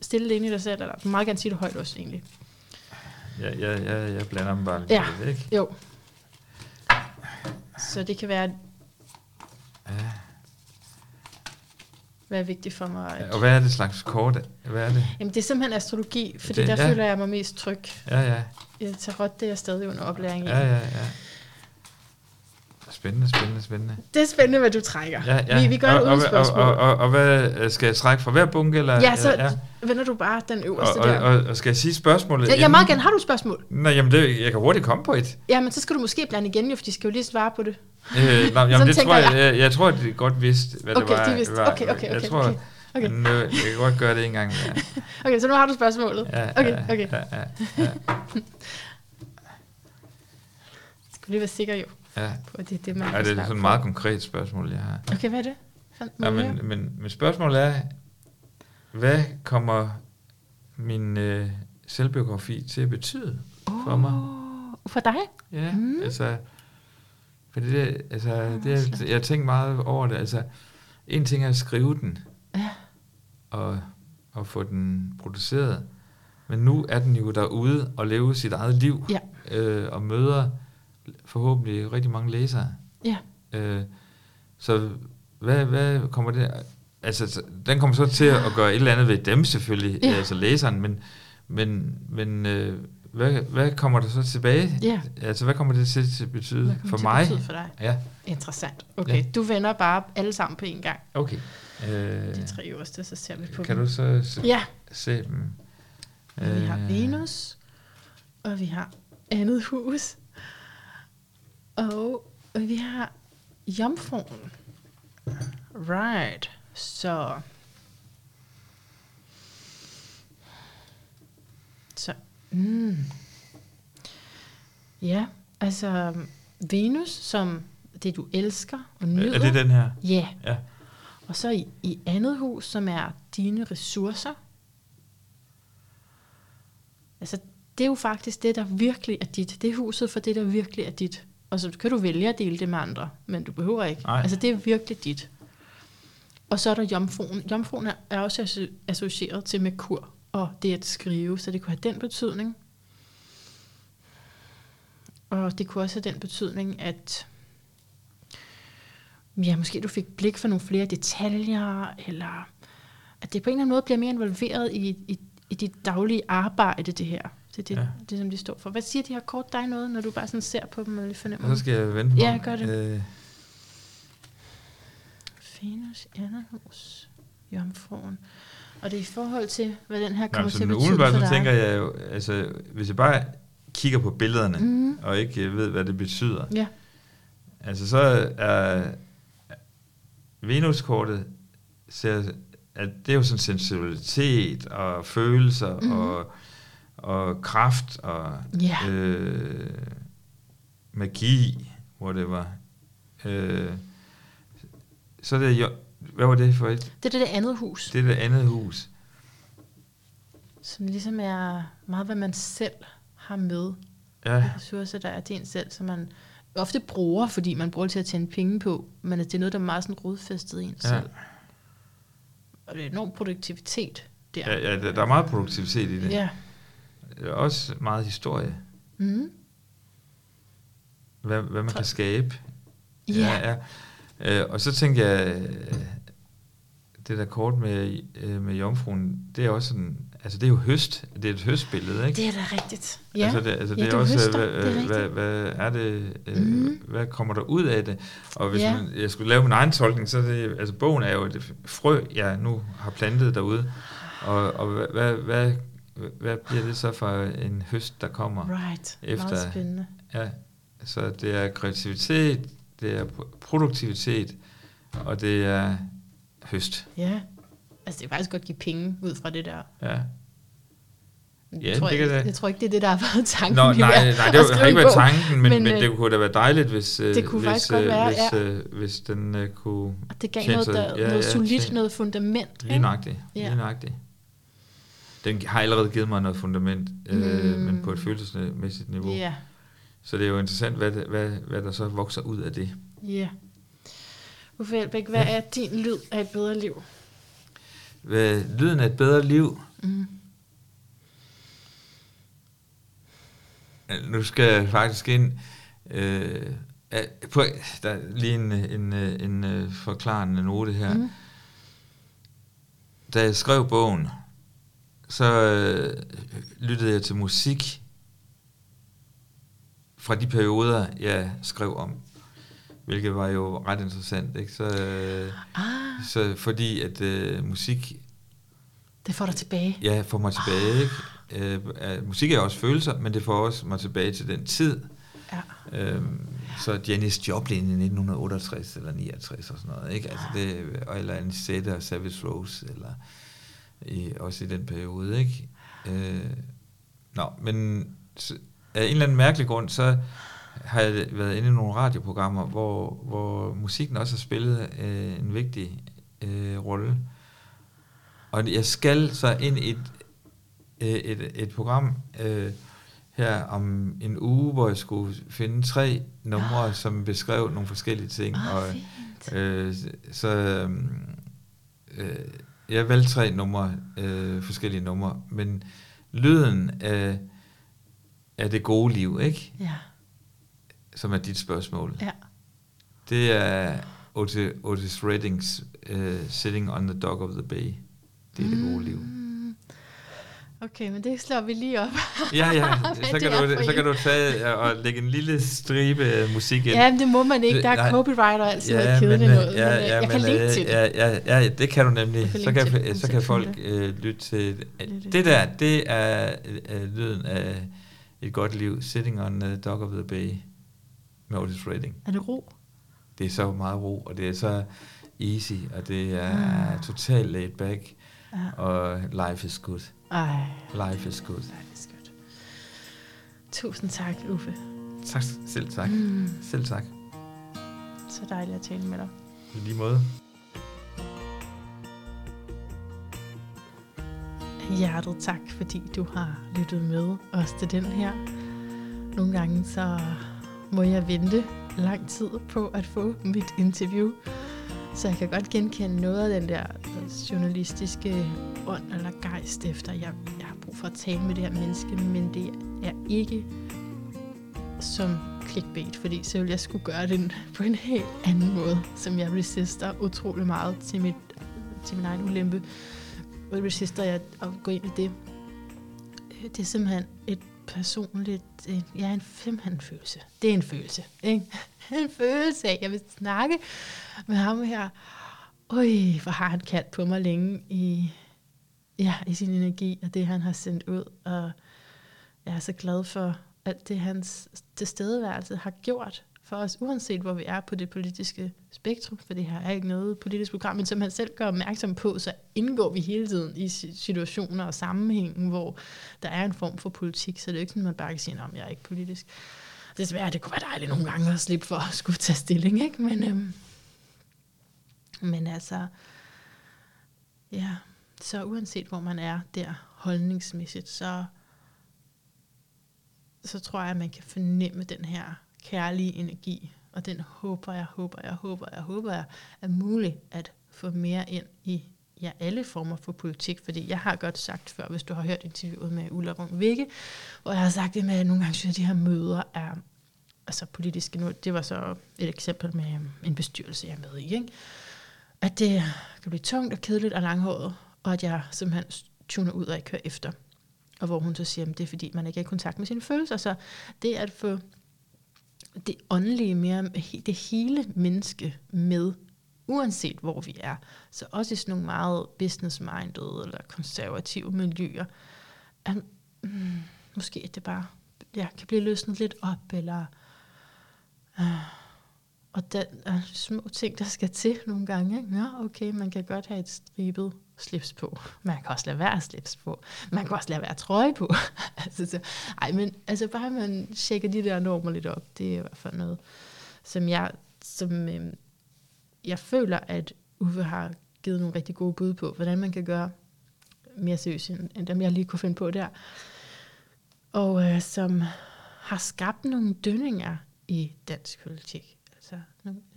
S1: stille det ind i dig selv, eller du må meget gerne sige det højt også, egentlig.
S2: Ja, ja, ja, jeg blander dem bare lidt,
S1: Ja.
S2: ikke?
S1: Jo. Så det kan være,
S2: Ja.
S1: Være vigtigt for mig. At,
S2: Og hvad er det slags kort? Hvad er det?
S1: Jamen, det er simpelthen astrologi, fordi
S2: Det-
S1: der
S2: ja.
S1: føler jeg mig mest tryg.
S2: Ja, ja.
S1: Jeg tager det er jeg stadig under oplæring i.
S2: Ja, ja, ja. Spændende, spændende, spændende.
S1: Det er spændende, hvad du trækker.
S2: Ja, ja.
S1: Vi, vi gør
S2: og,
S1: et
S2: og, og,
S1: udspørgsmål.
S2: og, og, og, hvad øh, skal jeg trække fra hver bunke? Eller,
S1: Ja, så
S2: ja.
S1: vender du bare den
S2: Og,
S1: øverste
S2: og,
S1: der.
S2: og, og, skal jeg sige spørgsmålet?
S1: Ja, jeg
S2: inden?
S1: meget gerne. Har du spørgsmål?
S2: Nej, jamen det, jeg kan hurtigt komme på et.
S1: Ja, men så skal du måske blande igen, jo, for de skal jo lige svare på det.
S2: Øh, nej, jamen, det tror jeg,
S1: jeg.
S2: jeg, jeg tror, at de godt vidste, hvad
S1: Okay,
S2: det var.
S1: de vidste.
S2: var.
S1: Okay, okay,
S2: Jeg
S1: okay,
S2: tror,
S1: okay. Okay.
S2: Øh, jeg kan godt gøre det en gang mere.
S1: Okay, så nu har du spørgsmålet.
S2: Ja,
S1: Okay,
S2: ja,
S1: okay.
S2: Ja, ja, ja,
S1: Skal lige være sikre jo
S2: ja.
S1: på, at det er det, man
S2: ja det er sådan et meget konkret spørgsmål, jeg har.
S1: Okay, hvad er det?
S2: Ja, men, men, men spørgsmålet er, hvad kommer min øh, selvbiografi til at betyde for mig?
S1: For dig?
S2: Ja,
S1: mm.
S2: altså, fordi det, altså, det, jeg har tænkt meget over det. Altså, en ting er at skrive den,
S1: Ja.
S2: og, og få den produceret, men nu er den jo derude og lever sit eget liv,
S1: Ja.
S2: øh, og møder forhåbentlig rigtig mange læsere.
S1: Ja.
S2: Øh, så hvad, hvad kommer det... Altså, så- den kommer så til at gøre et eller andet ved dem selvfølgelig,
S1: Ja.
S2: ja. altså læseren, men, men, men øh, hvad, hvad kommer der så tilbage?
S1: Ja.
S2: Altså, hvad kommer det til at betyde for
S1: til
S2: mig?
S1: betyde for dig?
S2: Ja,
S1: Interessant. Okay,
S2: Ja.
S1: du vender bare alle sammen på en gang.
S2: okay. Øh,
S1: De tre øverste, så ser vi på
S2: kan
S1: dem.
S2: du så se,
S1: Ja,
S2: se dem?
S1: vi har
S2: Øh,
S1: Venus, og vi har andet hus, og vi har Jomfruen. Right. Så... Så... Mm. Ja, altså Venus som det, du elsker og nyder.
S2: Er det den her?
S1: Ja.
S2: Ja.
S1: Og så i, i andet hus, som er dine ressourcer. Altså, det er jo faktisk det, der virkelig er dit. Det er huset for det, der virkelig er dit. Og så kan du vælge at dele det med andre, men du behøver ikke.
S2: Nej.
S1: Altså, det er virkelig dit. Og så er der jomfruen. Jomfruen er- også asso- associeret til Merkur, og det at skrive, så det kunne have den betydning. Og det kunne også have den betydning, at ja, måske du fik blik for nogle flere detaljer, eller at det på en eller anden måde bliver mere involveret i, i, i dit daglige arbejde, det her. Det er det,
S2: Ja.
S1: det, som de står for. Hvad siger de her kort dig noget, når du bare sådan ser på dem og lige fornemmer
S2: så skal jeg vente på
S1: Ja, gør det.
S2: Øh,
S1: Venus, Anderhus, Jomfruen. Og det er i forhold til, hvad den her kommer
S2: nej,
S1: til at betyde for
S2: så
S1: dig.
S2: tænker jeg jo, altså, hvis jeg bare kigger på billederne,
S1: Mhm.
S2: og ikke øh, ved, hvad det betyder,
S1: Ja,
S2: altså så er Venus-kortet, ser, at det er jo sådan sensibilitet og følelser
S1: Mhm.
S2: og, og kraft og
S1: Ja.
S2: øh, magi, hvor det var. Øh, så er det jo, hvad var det for et?
S1: det er det, det andet hus,
S2: Det er det andet hus.
S1: som ligesom er meget, hvad man selv har med.
S2: Ja,
S1: De ressourcer, der er til en selv, som man ofte bruger, fordi man bruger det til at tjene penge på, men at det er noget, der er meget sådan rodfæstet i en
S2: Ja.
S1: selv. Og det er enorm produktivitet der.
S2: ja, ja der der er meget produktivitet i det.
S1: ja.
S2: Er også meget historie.
S1: Mm.
S2: Hvad, hvad man
S1: For-
S2: kan skabe.
S1: Ja.
S2: ja. Øh, og så tænker jeg, øh, det der kort med, øh, med jomfruen, det er også sådan, altså det er jo høst, det er et høstbillede, ikke?
S1: Det er da rigtigt. Ja,
S2: Altså det, altså
S1: ja
S2: det er
S1: du
S2: også,
S1: høster,
S2: hvad,
S1: det er
S2: hvad,
S1: rigtigt.
S2: hvad er det, øh,
S1: Mhm.
S2: hvad kommer der ud af det? Og hvis
S1: Ja.
S2: man, jeg skulle lave min egen tolkning, så er det, altså bogen er jo et frø, jeg nu har plantet derude, og, og hvad, hvad, hvad, hvad bliver det så for en høst, der kommer?
S1: Right,
S2: Efter-
S1: meget spændende.
S2: Ja, så det er kreativitet, det er pro- produktivitet, og det er høst.
S1: Ja, altså det er faktisk godt give penge ud fra det der.
S2: Ja.
S1: Jeg,
S2: Ja,
S1: tror,
S2: det
S1: jeg,
S2: kan det.
S1: jeg tror ikke, det er det, der har været tanken.
S2: Nå, nej, nej, det
S1: skrive
S2: har ikke været tanken, men, men,
S1: Men,
S2: men det
S1: øh,
S2: kunne da være dejligt, hvis, øh,
S1: det kunne
S2: hvis,
S1: faktisk godt
S2: øh,
S1: være,
S2: hvis,
S1: ja.
S2: øh, hvis den øh, kunne...
S1: Og det gav noget,
S2: sig-
S1: der,
S2: ja,
S1: noget
S2: ja,
S1: solidt,
S2: tjene-
S1: noget fundament.
S2: Lige nøjagtigt.
S1: Ja.
S2: Lige nøjagtigt. Den har allerede givet mig noget fundament, øh,
S1: Mm.
S2: men på et følelsesmæssigt niveau.
S1: Ja,
S2: Så det er jo interessant, hvad, det- hvad, hvad der så vokser ud af det.
S1: ja. Uffe Elbæk, hvad er din lyd af et bedre liv?
S2: Hvad, lyden af et bedre liv,
S1: Mm.
S2: Øh, Nu skal jeg faktisk ind. Øh, på, der er lige en, en, øh, en, en forklarende note her. Mm. Da jeg skrev bogen, så øh, lyttede jeg til musik fra de perioder, jeg skrev om. Hvilket var jo ret interessant. Ikke? Så, øh,
S1: Ah,
S2: så fordi at øh, musik
S1: det får dig tilbage.
S2: Ja, får mig tilbage. Ikke? Øh, øh, musik er også følelser, men det får også mig tilbage til den tid.
S1: Ja.
S2: Øhm, så Janis Joplin i 1968 eller 69 og sådan noget, ikke? Altså det, og- eller Anisette og Savage Rose, eller i, også i den periode, ikke? Øh, nå, men så, af en eller anden mærkelig grund, så har jeg været inde i nogle radioprogrammer, hvor, hvor musikken også har spillet øh, en vigtig øh, rolle. Og jeg skal så ind i et, øh, et, et program øh, her om en uge, hvor jeg skulle finde tre numre, som beskrev nogle forskellige ting.
S1: Ah,
S2: og,
S1: fint.
S2: øh, så øhm, øh, jeg valgte tre numre, øh, forskellige numre, men lyden af, af det gode liv, ikke?
S1: Ja,
S2: Som er dit spørgsmål.
S1: ja.
S2: Det er Otis, Otis Reddings uh, Sitting on the Dock of the Bay. Det er det gode liv.
S1: Mm. Okay, men det slår vi lige op.
S2: Ja, ja, så kan, du, så kan du tage øh, og lægge en lille stribe øh, musik ind.
S1: Ja, men det må man ikke. Der er copyright og alt sådan noget kedeligt noget.
S2: ja, ja,
S1: jeg kan
S2: men,
S1: linke
S2: øh,
S1: til det.
S2: ja, ja, ja, det kan du nemlig.
S1: Kan
S2: så
S1: linke
S2: kan, så kan
S1: så
S2: folk
S1: kan
S2: øh, lytte til...
S1: det.
S2: Det der, det er øh, lyden af et godt liv. Sitting on the Dock of the Bay med Otis Redding.
S1: Er det ro?
S2: Det er så meget ro, og det er så easy, og det er
S1: Ah.
S2: totalt laid back,
S1: Ja.
S2: og life is good.
S1: Ej,
S2: Life is good.
S1: det er skønt. Tusind tak, Uffe.
S2: Tak, selv tak.
S1: Mm,
S2: Selv tak.
S1: så dejligt at tale med dig.
S2: I lige måde.
S1: Hjertet tak, fordi du har lyttet med os til den her. Nogle gange så må jeg vente lang tid på at få mit interview. Så jeg kan godt genkende noget af den der øh, journalistiske ånd eller gejst efter. Jeg, jeg har brug for at tale med det her menneske, men det er ikke som clickbait, fordi så ville jeg skulle gøre det på en helt anden måde, som jeg resister utrolig meget til, mit, til min egen ulempe. Og resister jeg at gå ind i det. Øh, det er simpelthen et personligt, en, ja, en simpelthen følelse. Det er en følelse, ikke? en følelse af, jeg vil snakke med ham her. Øj, hvor har han kaldt på mig længe i, ja, i sin energi, og det han har sendt ud, og jeg er så glad for alt det, hans tilstedeværelse har gjort for os, uanset hvor vi er på det politiske spektrum, for det her er ikke noget politisk program, men som han selv gør opmærksom på, så indgår vi hele tiden i situationer og sammenhængen, hvor der er en form for politik, så det er ikke sådan, at man bare kan sige, at jeg er ikke politisk. Desværre, det kunne være dejligt nogle gange at slippe for at skulle tage stilling, ikke? Men, øhm, men altså, ja, så uanset hvor man er der holdningsmæssigt, så så tror jeg, at man kan fornemme den her kærlige energi, og den håber jeg, håber jeg, håber jeg, håber jeg, er muligt at få mere ind i ja, alle former for politik, fordi jeg har godt sagt før, hvis du har hørt interviewet med Ulla Rung Vikke, hvor jeg har sagt det med, at nogle gange synes at de her møder er altså politiske nu, det var så et eksempel med øhm, en bestyrelse, jeg er med i, ikke? at det kan blive tungt og kedeligt og langhåret, og at jeg simpelthen tuner ud og ikke kører efter. Og hvor hun så siger, at det er fordi, man ikke er i kontakt med sine følelser. Så det at få det åndelige mere, det hele menneske med, uanset hvor vi er. Så også i sådan nogle meget business-minded eller konservative miljøer. At, mm, måske det bare ja, kan blive løsnet lidt op, eller... Uh, og der er små ting, der skal til nogle gange. Ikke? Ja, okay, man kan godt have et stribet slips på. Man kan også lade være slips på. Man kan også lade være trøje på. altså, så, ej, men altså bare man tjekker de der normer lidt op, det er i hvert fald noget, som jeg, som, øh, jeg føler, at Uffe har givet nogle rigtig gode bud på, hvordan man kan gøre mere seriøst, end dem jeg lige kunne finde på der. Og øh, som har skabt nogle dønninger i dansk politik. Altså,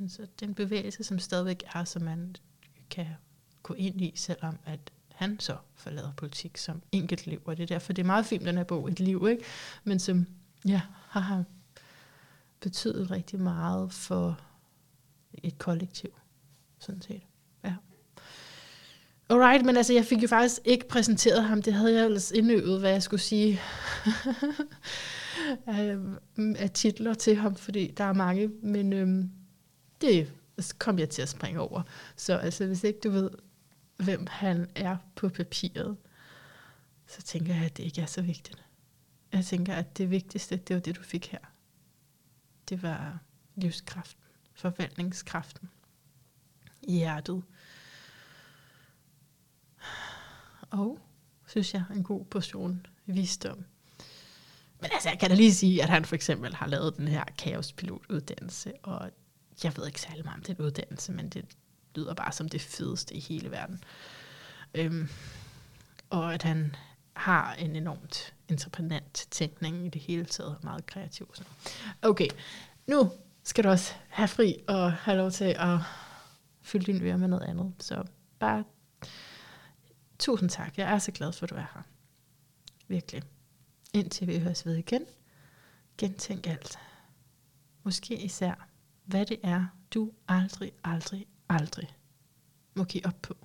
S1: altså den bevægelse, som stadigvæk er, som man kan gå ind i, selvom at han så forlader politik som enkelt liv. Og det er derfor, det er meget fint, den her bog, Et liv, ikke? men som ja, har betydet rigtig meget for et kollektiv, sådan set. Ja. Alright, men altså, jeg fik jo faktisk ikke præsenteret ham. Det havde jeg ellers indøvet, hvad jeg skulle sige af, af titler til ham, fordi der er mange. Men øhm, det kom jeg til at springe over. Så altså, hvis ikke du ved, hvem han er på papiret, så tænker jeg, at det ikke er så vigtigt. Jeg tænker, at det vigtigste, det var det, du fik her. Det var livskraften, forvandlingskraften, hjertet. Og, synes jeg, en god portion visdom. Men altså, jeg kan da lige sige, at han for eksempel har lavet den her kaospilotuddannelse, og jeg ved ikke særlig meget om den uddannelse, men det lyder bare som det fedeste i hele verden. Øhm, og at han har en enormt entreprenant tænkning i det hele taget, meget kreativ. Så. Okay, nu skal du også have fri og have lov til at fylde din øre med noget andet. Så bare tusind tak. Jeg er så glad for, at du er her. Virkelig. Indtil vi høres ved igen. Gentænk alt. Måske især, hvad det er, du aldrig, aldrig, aldrig må give op på.